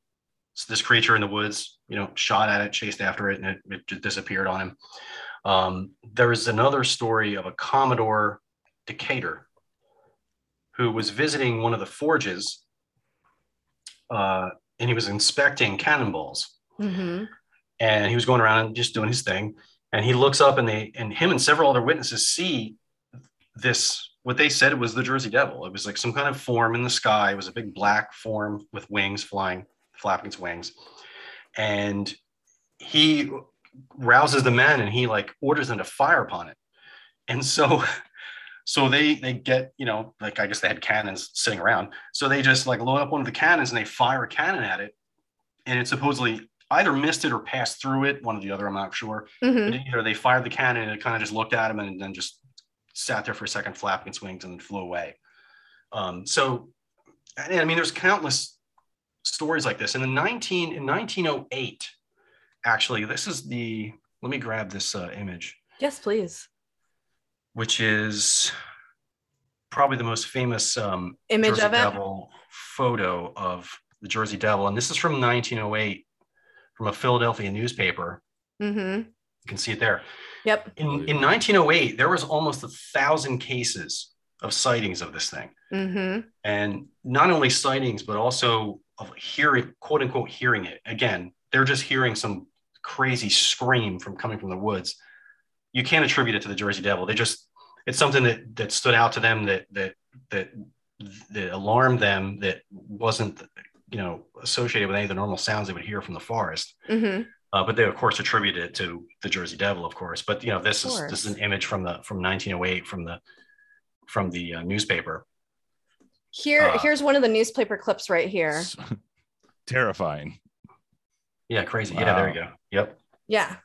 this creature in the woods, you know, shot at it, chased after it, and it, it just disappeared on him. Um, there is another story of a Commodore Decatur who was visiting one of the forges uh, and he was inspecting cannonballs hmm and he was going around and just doing his thing. And he looks up and they and him and several other witnesses see this what they said was the Jersey Devil. It was like some kind of form in the sky. It was a big black form with wings flying, flapping its wings. And he rouses the men and he like orders them to fire upon it. And so so they they get, you know, like I guess they had cannons sitting around. So they just like load up one of the cannons and they fire a cannon at it. And it supposedly either missed it or passed through it, one or the other, I'm not sure. hmm But either they fired the cannon and it kind of just looked at him and then just sat there for a second, flapping its wings and then flew away. Um, so, and I mean, there's countless stories like this. In the 19 in 1908, actually, this is the. Let me grab this uh, image, Yes, please. which is probably the most famous um, Image Jersey of it. Devil photo of the Jersey Devil, and this is from 1908 from a Philadelphia newspaper. Mm-hmm. You can see it there. Yep. In, in 1908, there was almost a thousand cases of sightings of this thing. hmm And not only sightings, but also of hearing, quote unquote, hearing it. Again, they're just hearing some crazy scream from coming from the woods. You can't attribute it to the Jersey Devil. They just, it's something that, that stood out to them that, that, that, that alarmed them that wasn't, you know, associated with any of the normal sounds they would hear from the forest. hmm Uh, but they of course attributed it to the Jersey Devil, of course. But you know, this is this is an image from the from 1908 from the from the uh, newspaper. Here, Uh, here's one of the newspaper clips right here. Terrifying. Yeah, crazy. Yeah, there you go. Yep. Yeah.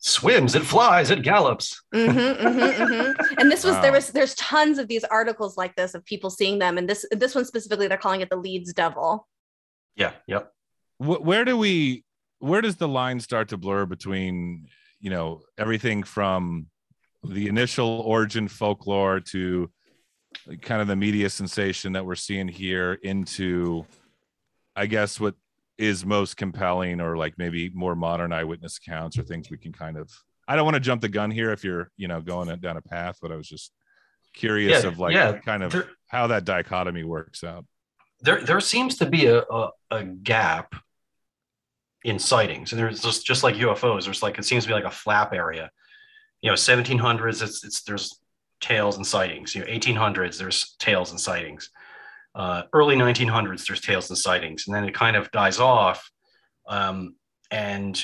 Swims, it flies, it gallops. hmm hmm hmm And this was there was there's tons of these articles like this of people seeing them, and this this one specifically they're calling it the Leeds Devil. Yeah. Yep. Wh- where do we where does the line start to blur between you know everything from the initial origin folklore to kind of the media sensation that we're seeing here into i guess what is most compelling or like maybe more modern eyewitness accounts or things we can kind of i don't want to jump the gun here if you're you know going down a path but i was just curious Yeah, of like yeah. kind of There, how that dichotomy works out there, there seems to be a, a, a gap in sightings, and there's just just like UFOs. There's like it seems to be like a flap area. You know, 1700s, it's it's there's tales and sightings. You know, 1800s, there's tales and sightings. Uh, early 1900s, there's tales and sightings, and then it kind of dies off. Um, and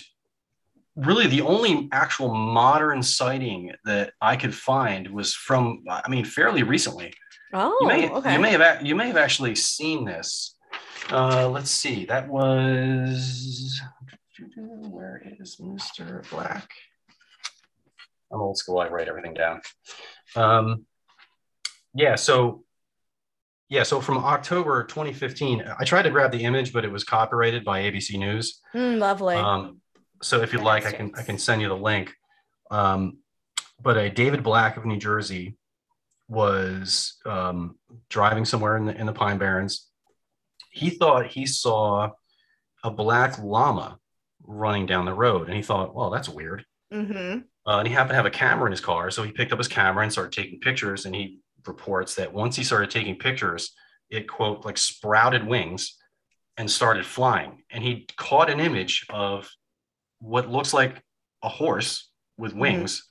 really, the only actual modern sighting that I could find was from, I mean, fairly recently Oh, you may okay. you may have you may have actually seen this. Uh, let's see. That was where is Mr. Black? I'm old school. I write everything down. Um, yeah. So yeah. So from October 2015, I tried to grab the image, but it was copyrighted by ABC News. Mm, lovely. Um, so if you'd like, I can I can send you the link. Um, but a David Black of New Jersey was um, driving somewhere in the in the Pine Barrens. He thought he saw a black llama running down the road, and he thought, "Well, that's weird." hmm Uh, and he happened to have a camera in his car, so he picked up his camera and started taking pictures. And he reports that once he started taking pictures, it quote like sprouted wings and started flying. And he caught an image of what looks like a horse with wings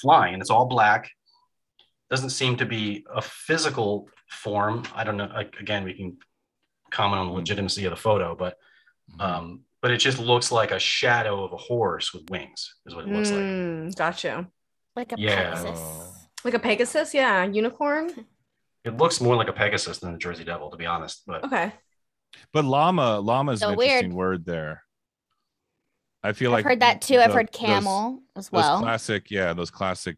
flying, it's all black. Doesn't seem to be a physical form. I don't know. Again, we can comment on the legitimacy of the photo, but um, but it just looks like a shadow of a horse with wings, is what it looks like. Mm, got you. Like a Yeah. Pegasus. Like a Pegasus, yeah, unicorn. It looks more like a Pegasus than a Jersey Devil, to be honest. But Okay. But llama, llama is So an interesting word there. I feel like I've heard that too. I've the- heard those- camel as Those, well. classic, yeah, those classic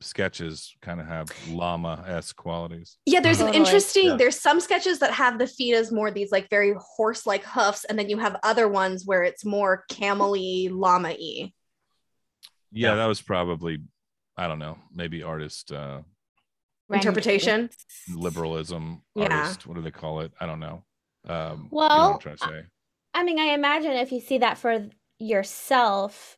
sketches kind of have llama-esque qualities. Yeah, there's an interesting. Yeah. There's some sketches that have the feet as more these like very horse-like hoofs, and then you have other ones where it's more camel-y, llama-y. Yeah, Yeah. that was probably, I don't know, maybe artist uh Interpretation. liberalism, Yeah. artist, what do they call it? I don't know. Um, you know what Well, I'm trying to say. I mean, I imagine if you see that for yourself,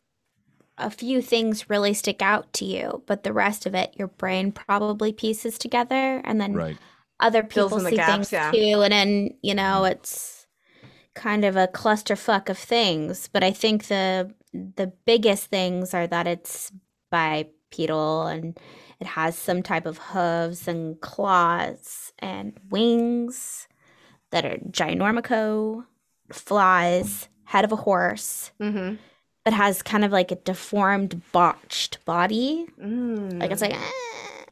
a few things really stick out to you, but the rest of it, your brain probably pieces together, and then Right. other people the see gaps, things yeah. too, and then you know it's kind of a clusterfuck of things. But I think the the biggest things are that it's bipedal and it has some type of hooves and claws and wings that are ginormico, flies, head of a horse, Mm-hmm. But has kind of like a deformed, botched body. Mm. Like it's like, eh.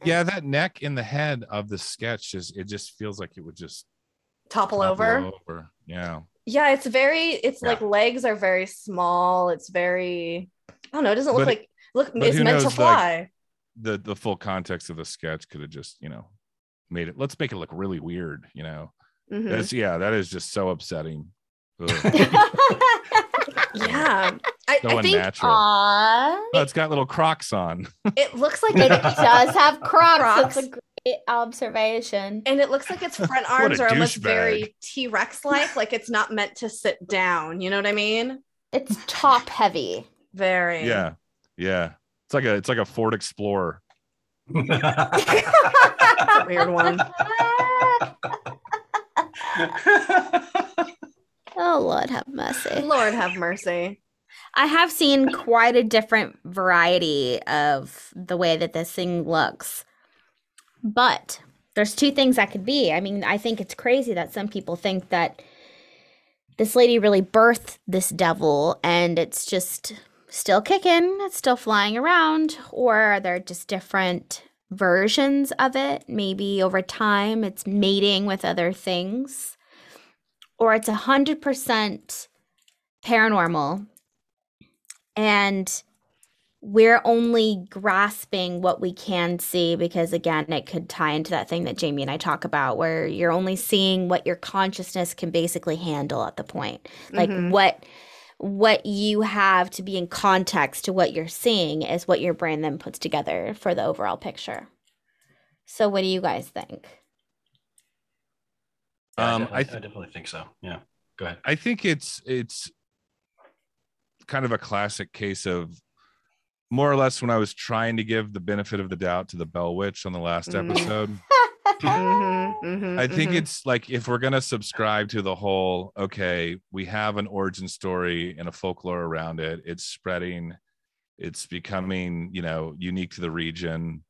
Yeah, that neck in the head of the sketch just it just feels like it would just topple topple over. over. Yeah. Yeah, it's very. It's Yeah. like legs are very small. It's very. I don't know. It doesn't look But- like look. It's who meant to knows, like, fly. The the full context of the sketch could have just, you know, made it let's make it look really weird, you know. Mhm. That's yeah, that is just so upsetting. Ugh. Yeah, I, so I think unnatural. Aww. Oh, it's got little crocs on. it looks like It does have crocs. Crocs. That's a great observation. and it looks like its front arms are almost douchebag. very T Rex like, like it's not meant to sit down. You know what I mean? It's top heavy. Very. Yeah. Yeah. It's like a it's like a Ford Explorer. Weird one. Oh Lord, have mercy. Lord have mercy. I have seen quite a different variety of the way that this thing looks. But there's two things that could be. I mean, I think it's crazy that some people think that this lady really birthed this devil and it's just still kicking, it's still flying around, or are there just different versions of it? Maybe over time it's mating with other things, or it's a 100% paranormal and we're only grasping what we can see because again it could tie into that thing that jamie and i talk about where you're only seeing what your consciousness can basically handle at the point. Like Mhm. what what you have to be in context to what you're seeing is what your brain then puts together for the overall picture. So what do you guys think Yeah, Um, I, I I, th- definitely think so. Yeah. Go ahead. I think it's it's kind of a classic case of more or less when I was trying to give the benefit of the doubt to the Bell Witch on the last Mm. episode. Mhm, mhm, I think mhm. it's like if we're gonna subscribe to the whole, okay, we have an origin story and a folklore around it. It's spreading, it's becoming, you know, unique to the region,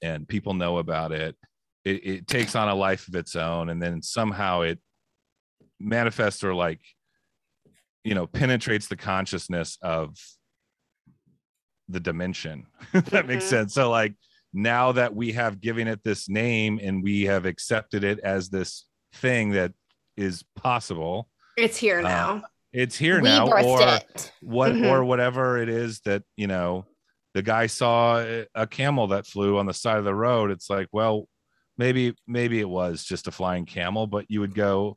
and people know about it. It, it takes on a life of its own, and then somehow it manifests or like, you know, penetrates the consciousness of the dimension. that makes Mhm. sense. So like now that we have given it this name and we have accepted it as this thing that is possible it's here uh, now. it's here we now or it what Mhm. or whatever it is that you know the guy saw a camel that flew on the side of the road it's like well maybe maybe it was just a flying camel but you would go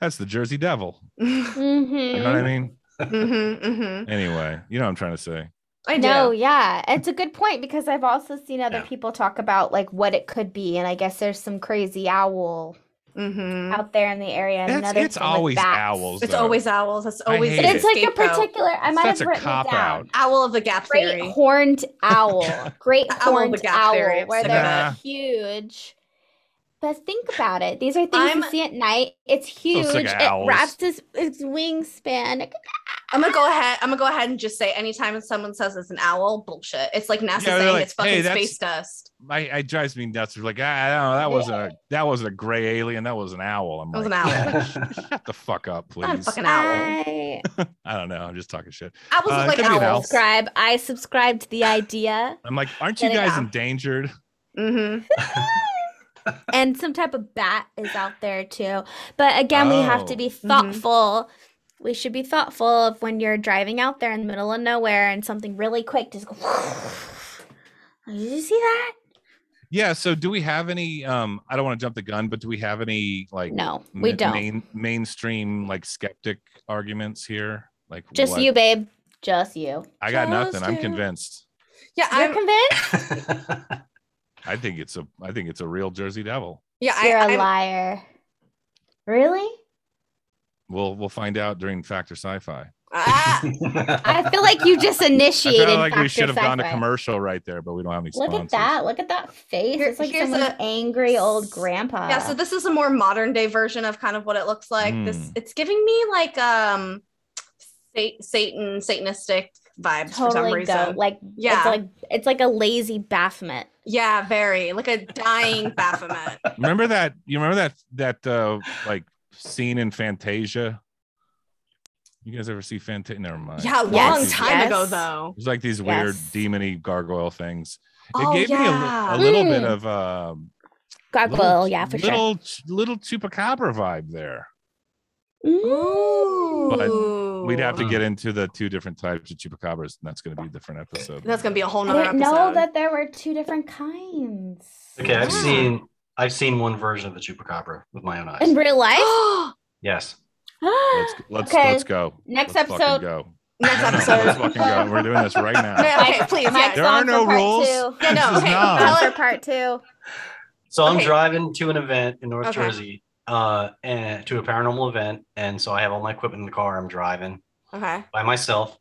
that's the jersey devil mm-hmm. you know what i mean Mhm, mhm. anyway you know what i'm trying to say I know, No, yeah, it's a good point because I've also seen other Yeah. people talk about like what it could be, and I guess there's some crazy owl Mhm. out there in the area. And It's- it's always bats. owls. It's always owls. That's I always hate But the it's like a particular. I might That's have a written it down. out. owl of the gap Great theory. horned owl, great Owl of the horned gap owl, theory, where they're it. huge. But think about it. These are things I'm- you see at night. It's huge. sick It wraps its, its wingspan. I'm gonna go ahead. I'm gonna go ahead and just say anytime someone says it's an owl, bullshit. It's like NASA Yeah, saying like, it's fucking "Hey, space dust. I, it drives me nuts. Like, I, I don't know, that wasn't a that wasn't a gray alien. That was an owl. I'm It was an owl. shut the fuck up, please. Not a fucking owl. I, I don't know. I'm just talking shit. Owls Uh, look like could be owl. subscribe. I subscribe to the idea I'm like, aren't you guys endangered? Mm-hmm. and some type of bat is out there too. But again, we have to Oh. be Mhm. thoughtful. We should be thoughtful of when you're driving out there in the middle of nowhere and something really quick just go. Did you see that? Yeah. So, do we have any? Um, I don't want to jump the gun, but do we have any like No, we ma- don't. main mainstream like skeptic arguments here? Like, Just what- you, babe. Just you. I got nothing. Just I'm convinced. Yeah, You're I'm. convinced? I think it's a. I think it's a real Jersey Devil. Yeah, You're a I'm- liar. Really? We'll we'll find out during Factor Sci-Fi. Ah, I feel like you just initiated. I initiated. feel like we should have gone to commercial right there, but we don't have any Look sponsors. at that! Look at that face. Here- it's like here's someone's a- angry old grandpa. yeah. So this is a more modern day version of kind of what it looks like. This Mm. it's giving me like um, Satan Satanistic vibes for some reason. go like Yeah. It's like it's like a lazy Baphomet. Yeah, very like a dying Baphomet. remember that? You remember that that uh like scene in Fantasia? You guys ever see Fantasia? Never mind. Yeah, a long Yes, time ago yes. though. There's like these weird Yes. demony gargoyle things. It Oh, gave me a, yeah. a little Mm. bit of um Gargoyle, little, yeah, for sure. little little chupacabra vibe there. sure. Mm. Ooh. We'd have to get into the two different types of chupacabras, and that's going to be a different episode. That's gonna be a whole I nother didn't episode. know that there were two different kinds. okay, I've Yeah. seen I've seen one version of the chupacabra with my own eyes. in real life. Yes. Let's let's Okay, let's go. next Let's fucking episode. Go. Next No, no, episode. let's fucking go. We're doing this right now. Yeah, okay, please. Yeah. There are no rules. two. Yeah, no, This okay. not. Tell For part two. So I'm driving to an event in North Okay. Jersey, uh, and to a paranormal event, and so I have all my equipment in the car. I'm driving Okay. by myself,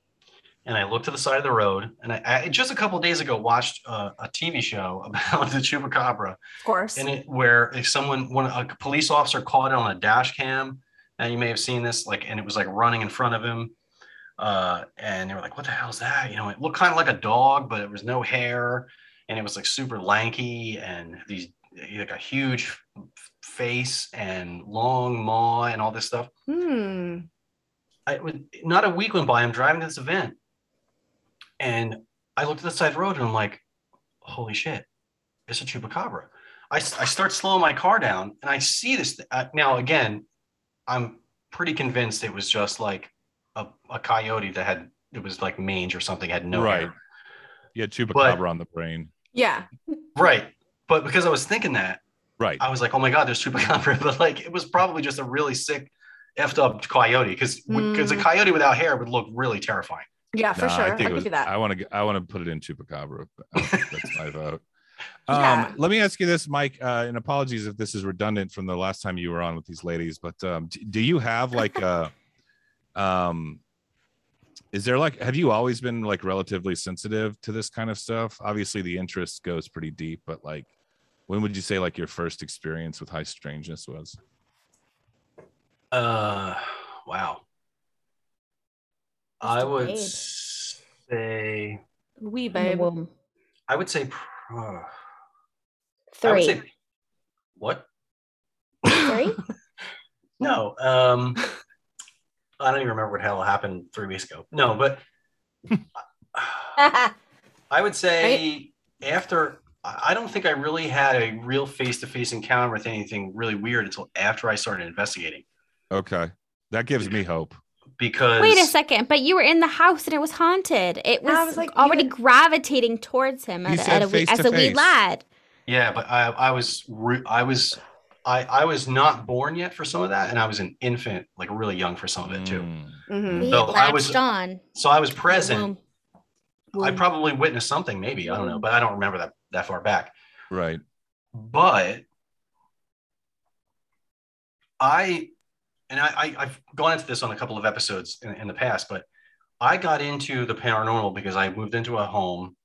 and I look to the side of the road, and I, I just a couple days ago watched uh, a TV show about the chupacabra, Of course. and it where if someone, when a police officer caught it on a dash cam, and you may have seen this, like, and it was like running in front of him, uh, and they were like, "What the hell is that?" You know, it looked kind of like a dog, but it was no hair, and it was like super lanky, and these like a huge face and long maw and all this stuff. Hmm. I would not a week went by. I'm driving to this event, and I looked at the side of the road and I'm like, "Holy shit, it's a chupacabra!" I, I start slowing my car down and I see this. Uh, now again, I'm pretty convinced it was just like a, a coyote that had it was like mange or something had no Right. hair. Yeah, chupacabra on the brain. Yeah. Right. But because I was thinking that, Right. I was like, "Oh my god, there's chupacabra!" But like, it was probably just a really sick, effed up coyote because because a Mm. coyote without hair would look really terrifying. Yeah, for Nah, sure. I I'll think was. that. I want to. I want to put it in chupacabra. That's my vote. Um, Yeah. Let me ask you this, Mike. Uh, and apologies if this is redundant from the last time you were on with these ladies, but um, d- do you have like a, um, is there like have you always been like relatively sensitive to this kind of stuff? Obviously, the interest goes pretty deep, but like, when would you say like your first experience with high strangeness was? Uh, wow. I would Babe. Say, we the babe. womb. I would say, pr- uh, I would Three. say, what? Three? No, um, I don't even remember what hell happened three weeks ago. No, but I would say after. I I don't think I really had a real face-to-face encounter with anything really weird until after I started investigating. Okay, that gives me hope. Because Wait a second, but you were in the house and it was haunted. It was, I was like, already you- gravitating towards him He at, at a wee- face as a wee lad. Yeah, but I, I was re- I was I, I was not born yet for some of that, and I was an infant, like really young for some of it too. Mm. Mhm. We No, I was- on. So I was in the present. womb. I probably witnessed something, maybe I don't know, but I don't remember that that far back. Right. But I and I, I I've gone into this on a couple of episodes in, in the past, but I got into the paranormal because I moved into a home.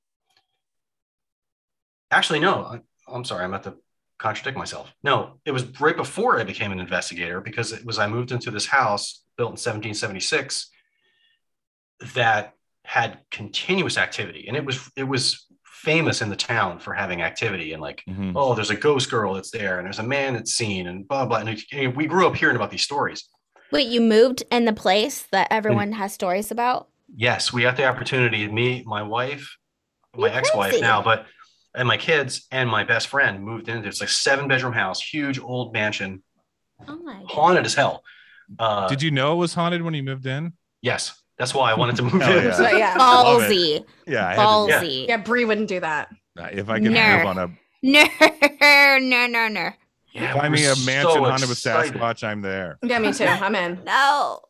Actually, no, I, I'm sorry, I'm about to contradict myself. No, it was right before I became an investigator because it was I moved into this house built in 1776, that had continuous activity, and it was it was famous in the town for having activity and like Mhm. oh there's a ghost girl that's there and there's a man that's seen and blah blah. And, it- and we grew up hearing about these stories. Wait, you moved in the place that everyone has stories about? Yes, we got the opportunity. Me, my wife, my You're ex-wife crazy. now, but and my kids and my best friend moved into it's like seven bedroom house, huge old mansion, Oh my haunted as hell. Uh, Did you know it was haunted when you moved in? Yes, that's why I wanted to move Hell oh, in. yeah. So yeah. Love. Ballsy. Yeah, I to, Ballsy. Yeah, Bree wouldn't do that. if I could Ner. live on a No, no, no, no. Yeah, find me a mansion so haunted with. Sasquatch, I'm there. Yeah, me too. I'm in. No.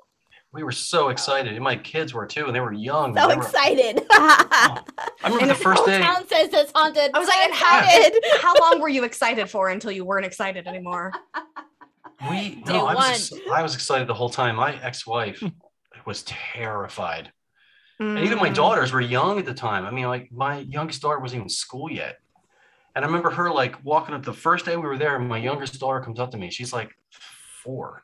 We were so excited, and my kids were too, and they were young. So They were- excited. I remember And the the first Whole day. town says it's haunted. I was like, and how, excited. how long were you excited for until you weren't excited anymore? We Day no, I was, ex- I was excited the whole time. My ex-wife was terrified, and even my Mm. daughters were young at the time. I mean, like my youngest daughter wasn't even in school yet, and I remember her like walking up the first day we were there. My youngest daughter comes up to me. She's like four,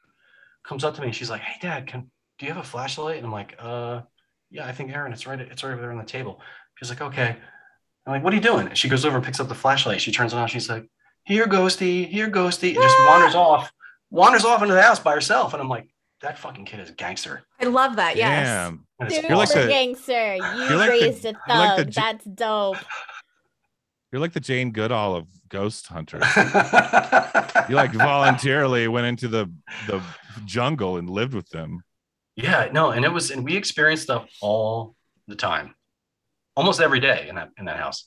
comes up to me. She's like, "Hey, Dad, can do you have a flashlight?" And I'm like, "Uh, yeah, I think Aaron, it's right, it's right over there on the table." She's like, "Okay." I'm like, "What are you doing?" And she goes over and picks up the flashlight. She turns it on. She's like, "Here, Ghosty, here, Ghosty," and just wanders off, wanders off into the house by herself. And I'm like, "That fucking kid is a gangster." I love that. Yes. Damn. Dude, You're like you're the- gangster. You you're like the- raised a you're like the thug. J- That's dope. You're like the Jane Goodall of Ghost Hunter. You like voluntarily went into the the jungle and lived with them. Yeah, no, and it was, and we experienced stuff all the time, almost every day in that in that house.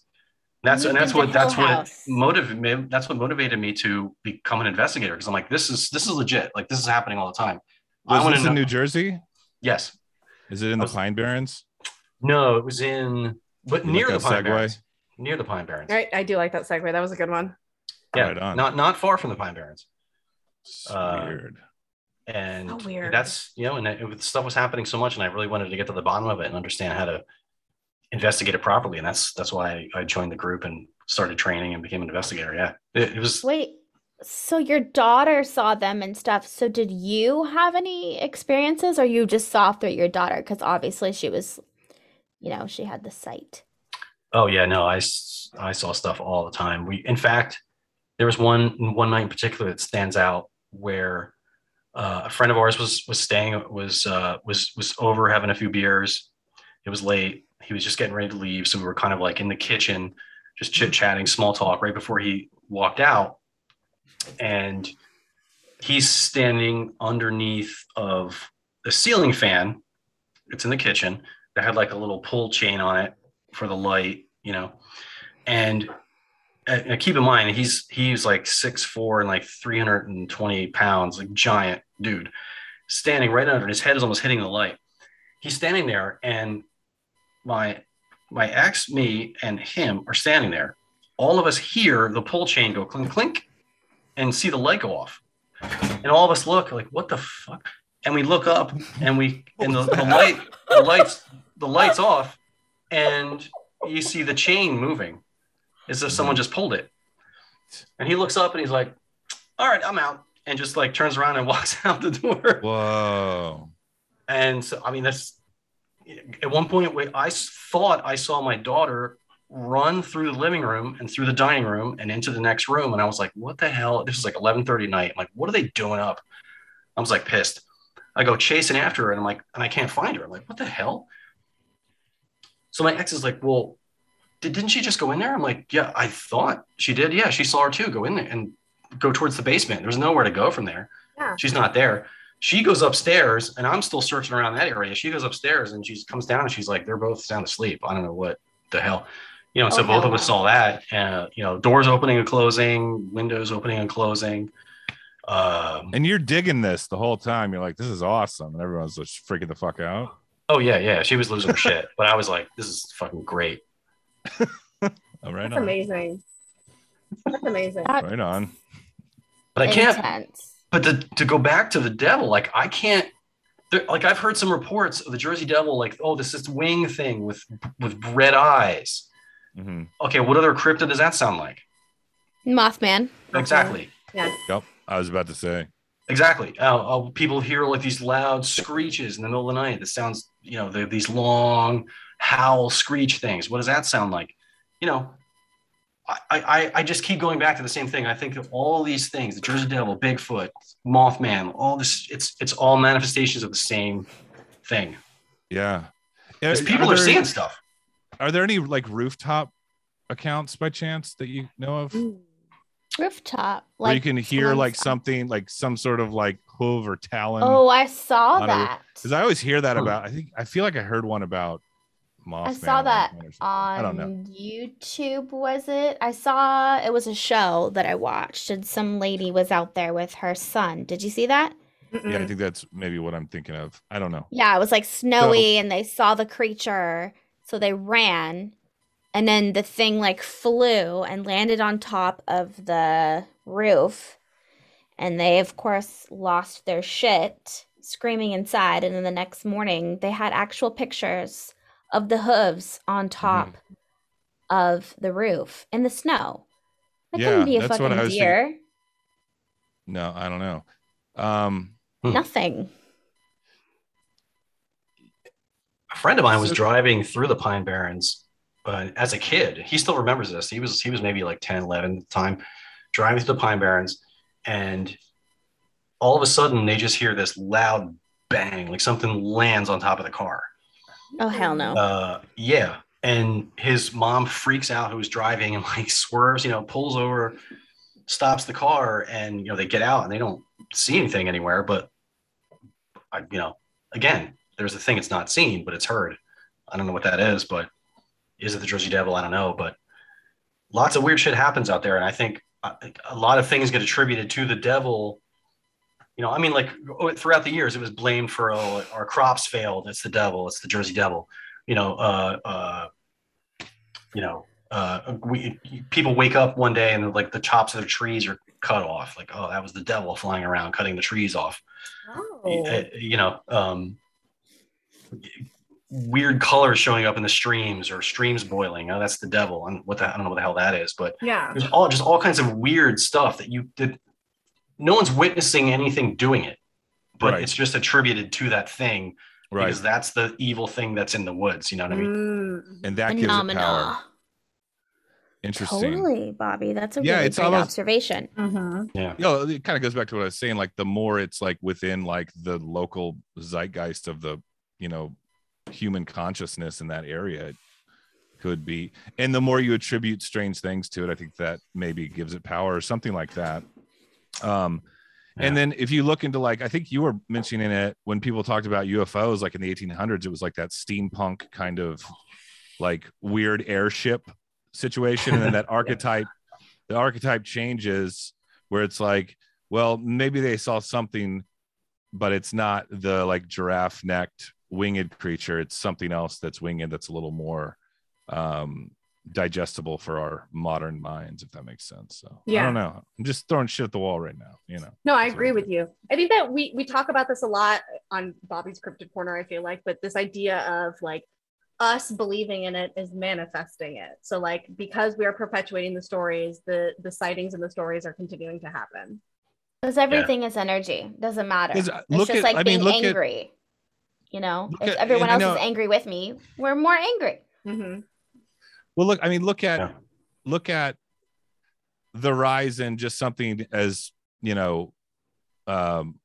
That's and that's what that's what House. motivated that's what motivated me to become an investigator because I'm like, this is this is legit. Like this is happening all the time. I Was wanna this in know- New Jersey? Yes. Is it in I the was- Pine Barrens? No, it was in, but You near like the Pine segue? Barrens. Near the Pine Barrens. Right. I do like that segue. That was a good one. Yeah, Right on. not not far from the Pine Barrens. It's uh, weird. and How weird. that's you know and it, it- stuff was happening so much and i really wanted to get to the bottom of it and understand how to investigate it properly and that's that's why i, I joined the group and started training and became an investigator yeah it, it was Wait, so your daughter saw them and stuff. So did you have any experiences or you just saw through your daughter? Because obviously she was, you know, she had the sight. oh yeah no I I saw stuff all the time we in fact there was one one night in particular that stands out where uh, a friend of ours was was staying was uh, was was over having a few beers it was late he was just getting ready to leave so we were kind of like in the kitchen just chit chatting small talk right before he walked out and he's standing underneath of a ceiling fan. It's in the kitchen that had like a little pull chain on it for the light you know? And uh, keep in mind he's he's like six four and like 320 pounds like giant dude standing right under his head is almost hitting the light. He's standing there and my my ex me and him are standing there. All of us hear the pull chain go clink clink and see the light go off. And all of us look like what the fuck? And we look up and we and the, the light the lights the lights off and you see the chain moving as if someone just pulled it. And he looks up and he's like all right i'm out. And just like turns around and walks out the door. Whoa. and so, I mean, that's at one point I thought I saw my daughter run through the living room and through the dining room and into the next room. And I was like, what the hell? This is like 1130 night. I'm like, what are they doing up? I was like pissed. I go chasing after her and I'm like, and I can't find her. I'm like, what the hell? So my ex is like, well, did, didn't she just go in there? I'm like, yeah, I thought she did. Yeah, she saw her too. Go in there and go towards the basement. There's nowhere to go from there. Yeah. She's not there she goes upstairs and I'm still searching around that area. She goes upstairs and she comes down and she's like, they're both sound asleep. I don't know what the hell, you know. so Oh, both hell of us saw that, uh, you know, doors opening and closing, windows opening and closing. Um, And you're digging this the whole time. You're like, this is awesome. And everyone's just freaking the fuck out. oh yeah, yeah, she was losing her shit, but I was like, this is fucking great. Oh, right That's on. amazing. That's amazing. Right on. But I can't. Intense. But to to go back to the devil, like I can't. There, like I've heard some reports of the Jersey Devil, like oh, this this wing thing with with red eyes. Hmm Okay, what other crypto does that sound like? Mothman. Exactly. Yes. Yep. I was about to say. Exactly. Uh, uh, people hear like these loud screeches in the middle of the night. That sounds, you know, these long howl screech things. What does that sound like? You know, I, I, I just keep going back to the same thing. I think of all these things, the Jersey Devil, Bigfoot, Mothman, all this, it's it's all manifestations of the same thing. Yeah. Because people are, there, seeing stuff. Are there any like rooftop accounts by chance that you know of? Rooftop. Where you can hear like something like some sort of like hoof or talon. Oh, I saw that. Because I always hear that about. I think I feel like I heard one about Mothman. I saw that point or something. on I don't know. YouTube, was it? I saw it was a show that I watched, and some lady was out there with her son. Did you see that? Yeah, I think that's maybe what I'm thinking of. I don't know. Yeah, it was like snowy, and they saw the creature, so they ran, and then the thing like flew and landed on top of the roof, and they of course lost their shit, screaming inside. And then the next morning, they had actual pictures of the hooves on top of the roof in the snow. That Yeah, couldn't be a that's what fucking I was thinking. No, I don't know. Um, Nothing. Friend of mine was So- driving through the Pine Barrens uh, as a kid. He still remembers this. He was he was maybe like 10, 11 at the time, driving through the Pine Barrens, and all of a sudden they just hear this loud bang, like something lands on top of the car. Oh hell no. Uh, yeah. And his mom freaks out who's driving and like swerves, you know, pulls over, stops the car, and you know, they get out and they don't see anything anywhere. But I, you know, again, there's a thing it's not seen, but it's heard. I don't know what that is, but is it the Jersey Devil? I don't know, but lots of weird shit happens out there, and I think uh, a lot of things get attributed to the devil. You know, I mean, like oh, throughout the years, it was blamed for oh, our crops failed. It's the devil. It's the Jersey Devil. You know, uh, uh, you know, uh, we people wake up one day and like the tops of the trees are cut off. Like, oh, that was the devil flying around cutting the trees off. Oh. Uh, You know, um, weird colors showing up in the streams or streams boiling. Oh, that's the devil. And what the, I don't know what the hell that is, but Yeah. there's all just all kinds of weird stuff that you that no one's witnessing anything doing it, but Right. it's just attributed to that thing right. because that's the evil thing that's in the woods. You know what I mean? Mm. And that gives it Phenomena. power. Interesting. Totally, Bobby. That's a Yeah, really it's great almost- observation. Mhm. Yeah. you know, it kind of goes back to what I was saying. Like the more it's like within like the local zeitgeist of the, you know, human consciousness in that area, it could be. And the more you attribute strange things to it, I think that maybe gives it power or something like that. Um, and then if you look into like, I think you were mentioning it when people talked about UFOs, like in the 1800s, it was like that steampunk kind of like weird airship situation. And then that archetype, the archetype changes where it's like, well, maybe they saw something, but it's not the like giraffe necked winged creature. It's something else that's winged that's a little more um digestible for our modern minds, if that makes sense. So I don't know. I'm just throwing shit at the wall right now, you know. No, I agree with you. I think that we we talk about this a lot on Bobby's Cryptid Corner. I feel like, but this idea of like us believing in it is manifesting it. So like because we are perpetuating the stories, the the sightings and the stories are continuing to happen. Because everything is energy. Doesn't matter. It's uh, look just at- like I mean, being look at- angry. You know, look if at- everyone else you is angry with me, we're more angry. Mhm. Well, look, I mean, look at Yeah. look at the rise in just something as you know, um,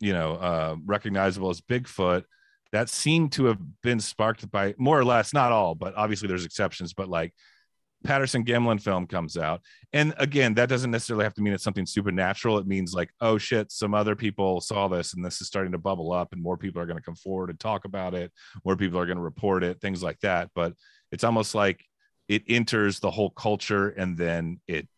you know, uh, recognizable as Bigfoot. That seemed to have been sparked by more or less, not all, but obviously there's exceptions. But like Patterson Gimlin film comes out, and again, that doesn't necessarily have to mean it's something supernatural. It means like, oh shit, some other people saw this, and this is starting to bubble up, and more people are going to come forward and talk about it. More people are going to report it, things like that. But it's almost like it enters the whole culture and then it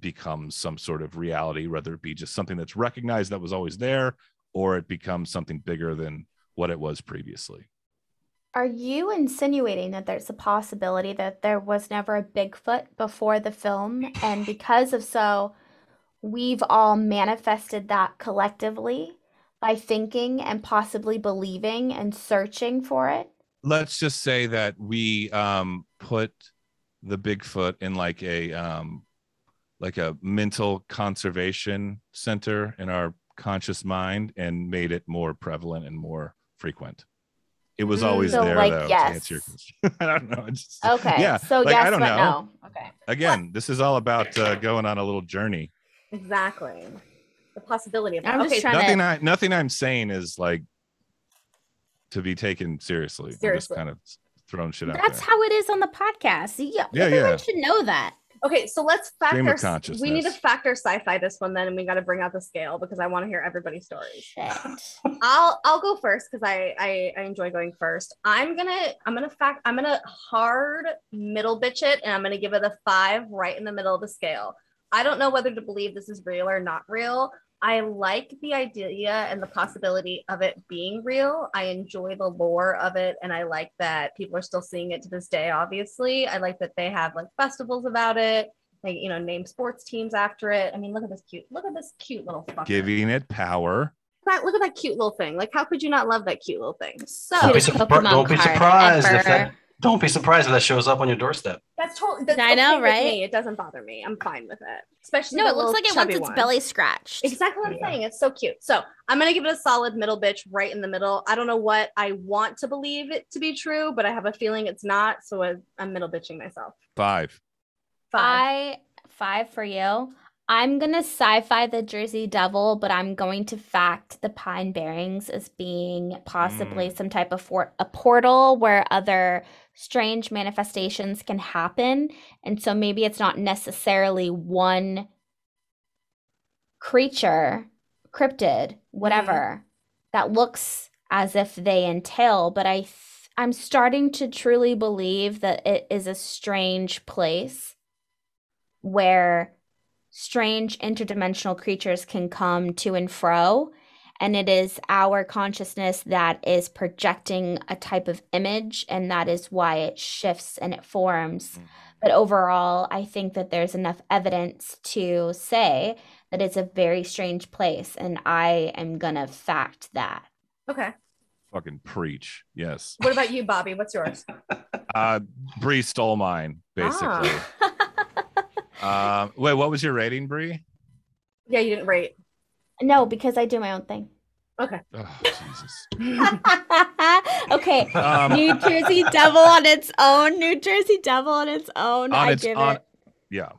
becomes some sort of reality whether it be just something that's recognized that was always there or it becomes something bigger than what it was previously Are you insinuating that there's a possibility that there was never a Bigfoot before the film? And because of so, we've all manifested that collectively by thinking and possibly believing and searching for it? let's just say that we um put the bigfoot in like a um like a mental conservation center in our conscious mind and made it more prevalent and more frequent. It was Mm, always so, there like, though. yes. To answer your question. I don't know. It's just, Okay. Yeah. So like, yes, I don't but know. no. Okay. Again, this is all about uh, going on a little journey. Exactly. The possibility of I'm that. just Okay, trying- Nothing I nothing I'm saying is like to be taken seriously. I'm just Seriously. kind of throwing shit out That's there. how it is on the podcast. Yeah, Yeah, everyone yeah. should know that. Okay, so let's Stream of factor. We need to factor sci-fi this one then, and we got to bring out the scale because I want to hear everybody's stories. I'll I'll go first because I, I I enjoy going first. I'm gonna I'm gonna fact I'm gonna hard middle bitch it, and I'm gonna give it a five right in the middle of the scale. I don't know whether to believe this is real or not real. I like the idea and the possibility of it being real. I enjoy the lore of it, and I like that people are still seeing it to this day. Obviously, I like that they have like festivals about it. They you know name sports teams after it. I mean, look at this cute look at this cute little fucker. Giving it power. that look at that cute little thing. Like, how could you not love that cute little thing? So Don't be, Cutest surpri- don't be card surprised if that don't be surprised if that shows up on your doorstep. that's totally. That's I know, okay with right? Me. It doesn't bother me. I'm fine with it. Especially No, it looks like it wants its one. belly scratched. Exactly what I'm Yeah. saying. It's so cute. So I'm gonna give it a solid middle bitch right in the middle. I don't know what I want to believe it to be true, but I have a feeling it's not. So I- I'm middle bitching myself. Five. Five. I five for you. I'm gonna sci-fi the Jersey Devil, but I'm going to fact the Pine Barrens as being possibly mm. some type of for- a portal where other strange manifestations can happen, and so maybe it's not necessarily one creature, cryptid, whatever, mm. that looks as if they entail. But I, th- I'm starting to truly believe that it is a strange place where strange interdimensional creatures can come to and fro. And it is our consciousness that is projecting a type of image, and that is why it shifts and it forms. But overall, I think that there's enough evidence to say that it's a very strange place, and I am gonna fact that. okay. Fucking preach. Yes. What about you, Bobby? What's yours? Uh Bree stole mine, basically. Ah. Uh, wait, what was your rating, Bree? Yeah, you didn't rate. no, because I do my own thing. Okay. Oh, Jesus. okay. Um, New Jersey Devil on its own. New Jersey Devil on its own. on I its give on, it. yeah.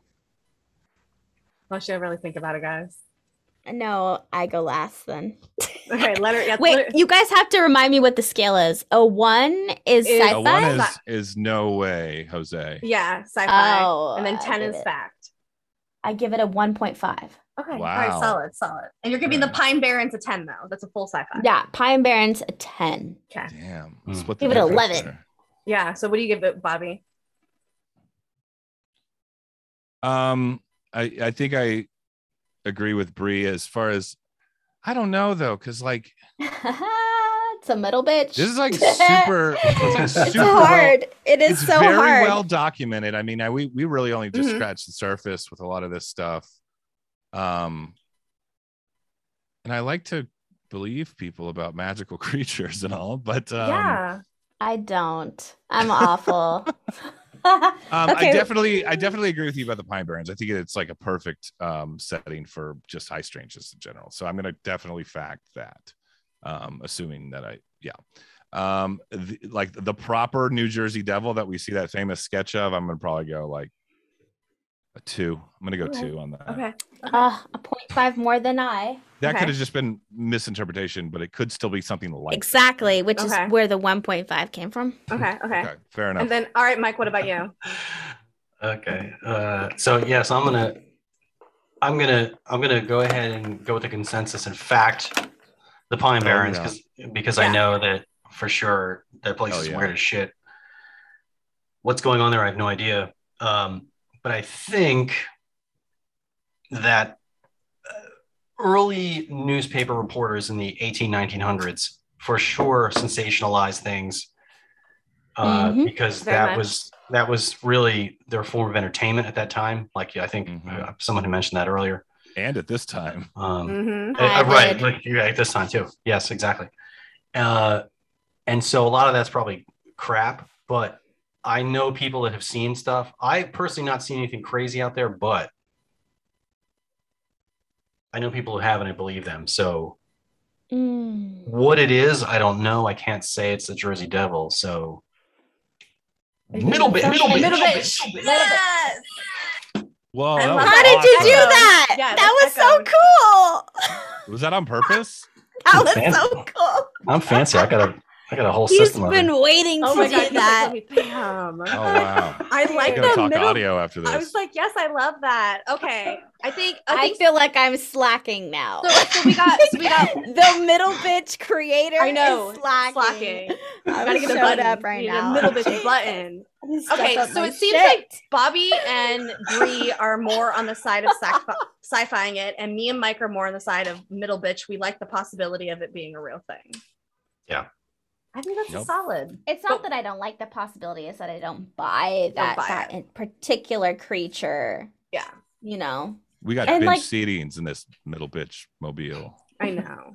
Well, should I really think about it, guys? No, I go last then. Okay, letter. Yeah, Wait, letter- you guys have to remind me what the scale is. A one is Is- sci-fi. A one is is no way, Jose. yeah, sci-fi. Oh, and then ten is it- fact. I give it a one point five. Okay. Wow. right. Solid. Solid. And you're giving the Pine Barrens a ten though. That's a full sci-fi. Yeah, Pine Barrens a ten. Okay. Damn. Mm. Split Give it 11. there. Yeah. So what do you give it, Bobby? Um, I I think I agree with Bree as far as I don't know though, because like it's a middle bitch. this is like super. It's, like It's super well- hard. it is it's so very hard. well documented. I mean, I, we we really only just Mhm. scratched the surface with a lot of this stuff. Um, and I like to believe people about magical creatures and all, but um, yeah. I don't. I'm awful. Um, I definitely, I definitely agree with you about the Pine Barrens. I think it's like a perfect um, setting for just high strangeness in general. So I'm going to definitely fact that, um, assuming that I, yeah, um, the, like the proper New Jersey Devil that we see that famous sketch of. I'm going to probably go like a two. I'm going to go Okay. two on that. Okay. uh, a point five more than I. That Okay. could have just been misinterpretation, but it could still be something like. Exactly, which Okay. is where the 1.5 came from. Okay. Okay. Okay, fair enough. And then, all right, Mike. What about you? Okay. Uh, so yes, I'm gonna, I'm gonna, I'm gonna go ahead and go with the consensus In fact the Pine Oh, Barrens yeah. because because Yeah. I know that for sure that place Oh, is yeah. weird as shit. What's going on there? I have no idea. Um, but I think that uh, early newspaper reporters in the 18 1900s for sure sensationalized things uh, Mhm. because Very that much. was that was really their form of entertainment at that time like i think Mhm. uh, someone had mentioned that earlier and at this time, um, Mm-hmm. uh, right like you're right this time too yes exactly uh, and so a lot of that's probably crap but i know people that have seen stuff i personally not seen anything crazy out there but I know people who have, and I believe them. So Mm. what it is, I don't know. I can't say it's the Jersey Devil. So middle bit, middle bit, Middle middle bit. bit, middle bit. Yes. Whoa, I that love was How did you do that? Yeah, that was that's so cool. Was that on purpose? That was Fancy. so cool. I'm fancy. I got a, I got a whole He's system of been it. waiting Oh to my do god, that. like, "Let me Pam. Oh wow. I like gonna the talk middle. audio after this. I was like, yes, I love that. Okay, I think I I think feel like I'm slacking now. so. So we got so we got the middle bitch creator. I know, is slacking. slacking. I'm gotta get a showed button. up right We need now. a middle bitch button. Step Okay, so my it seems like Bobby and Bree are more on the side of sci- sci-fiing it, and me and Mike are more on the side of middle bitch. We like the possibility of it being a real thing. Yeah. I think that's a solid. It's not that I don't like the possibility; it's that I don't buy that buy that particular creature. Yeah, You know, we got and, bench like- seatings in this middle bitch mobile. I know.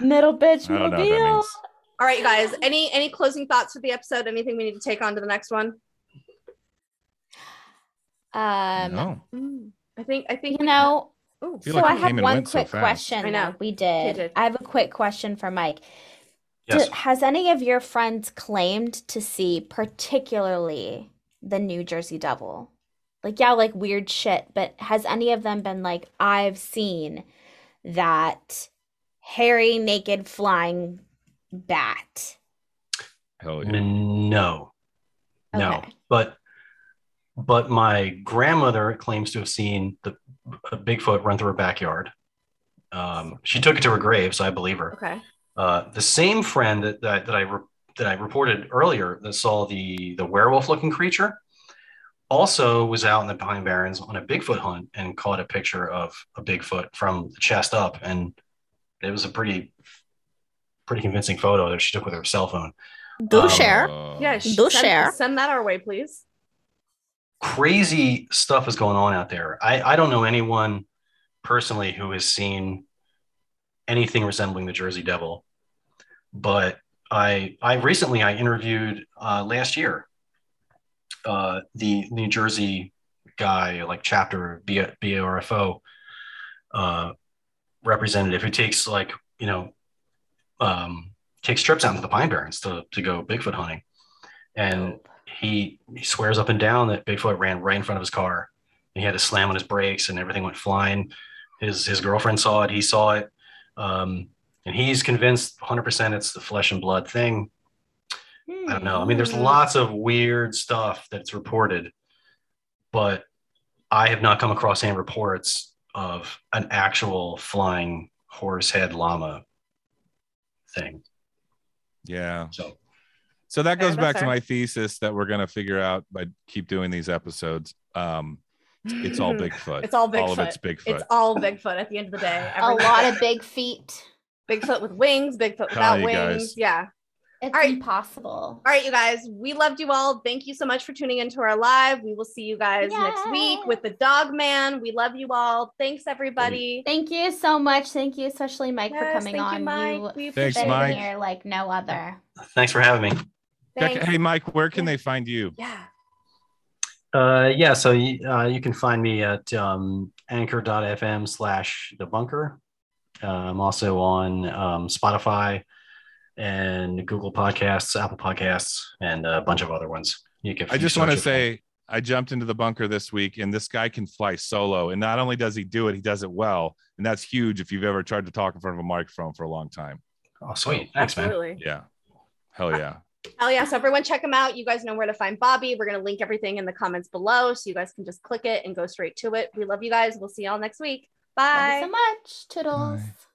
Middle bitch I don't know what that mobile. Means. All right, you guys. Any any closing thoughts for the episode? Anything we need to take on to the next one? Um, no. I think I think you know, Ooh, feel so like I it have one went so quick question. I know. we did. did. I have a quick question for Mike. Do- Yes. has any of your friends claimed to see particularly the New Jersey Devil? Like, yeah, like weird shit, but has any of them been like, I've seen that hairy, naked, flying bat? Hell yeah. No, no. Okay. But but my grandmother claims to have seen the a Bigfoot run through her backyard. Um, she took it to her grave, so I believe her. okay. Uh, the same friend that that, that I re- that I reported earlier that saw the the werewolf looking creature also was out in the Pine Barrens on a Bigfoot hunt and caught a picture of a Bigfoot from the chest up, and it was a pretty pretty convincing photo that she took with her cell phone. Do Um, share. Uh, Yeah, Do send, share. send that our way, please. crazy stuff is going on out there. I, I don't know anyone personally who has seen anything resembling the Jersey Devil, but I I recently I interviewed uh, last year uh, the New Jersey guy, like chapter B- BARFO uh, representative, who takes like you know um, takes trips out into the Pine Barrens to to go Bigfoot hunting, and he, he swears up and down that Bigfoot ran right in front of his car. And he had to slam on his brakes and everything went flying. His his girlfriend saw it. He saw it, um, and he's convinced 100 percent it's the flesh and blood thing. I don't know. I mean, there's Hmm. lots of weird stuff that's reported, but I have not come across any reports of an actual flying horse head llama thing. Yeah. So So that goes that's back to my thesis that we're gonna figure out by keep doing these episodes. Um, it's all Bigfoot. It's all All of Bigfoot. it's Bigfoot. It's all Bigfoot at the end of the day. A lot of big feet. Bigfoot with wings, Bigfoot Hi, without you wings. guys. Yeah. It's All right. impossible. All right, you guys, we loved you all. Thank you so much for tuning into our live. We will see you guys next week with the dog man. We love you all. Thanks, everybody. Thank you so much. Thank you, especially Mike, for coming thank on. you, Mike. You We Thanks, Mike. here like no other. thanks for having me. Thanks. Hey, Mike, where can they find you? Yeah. Uh, yeah, so you, uh, you can find me at um, anchor.fm slash the bunker. Uh, I'm also on um, Spotify and Google Podcasts, Apple Podcasts, and a bunch of other ones. You can. I just want to search it. say I jumped into the bunker this week, and this guy can fly solo. And not only does he do it, he does it well, and that's huge if you've ever tried to talk in front of a microphone for a long time. Oh, sweet. Thanks, man. Yeah, hell yeah. Hell yeah. So everyone check him out. You guys know where to find Bobby. We're going to link everything in the comments below. So you guys can just click it and go straight to it. We love you guys. We'll see y'all next week. Thank Bye. you so much. Toodles. Bye.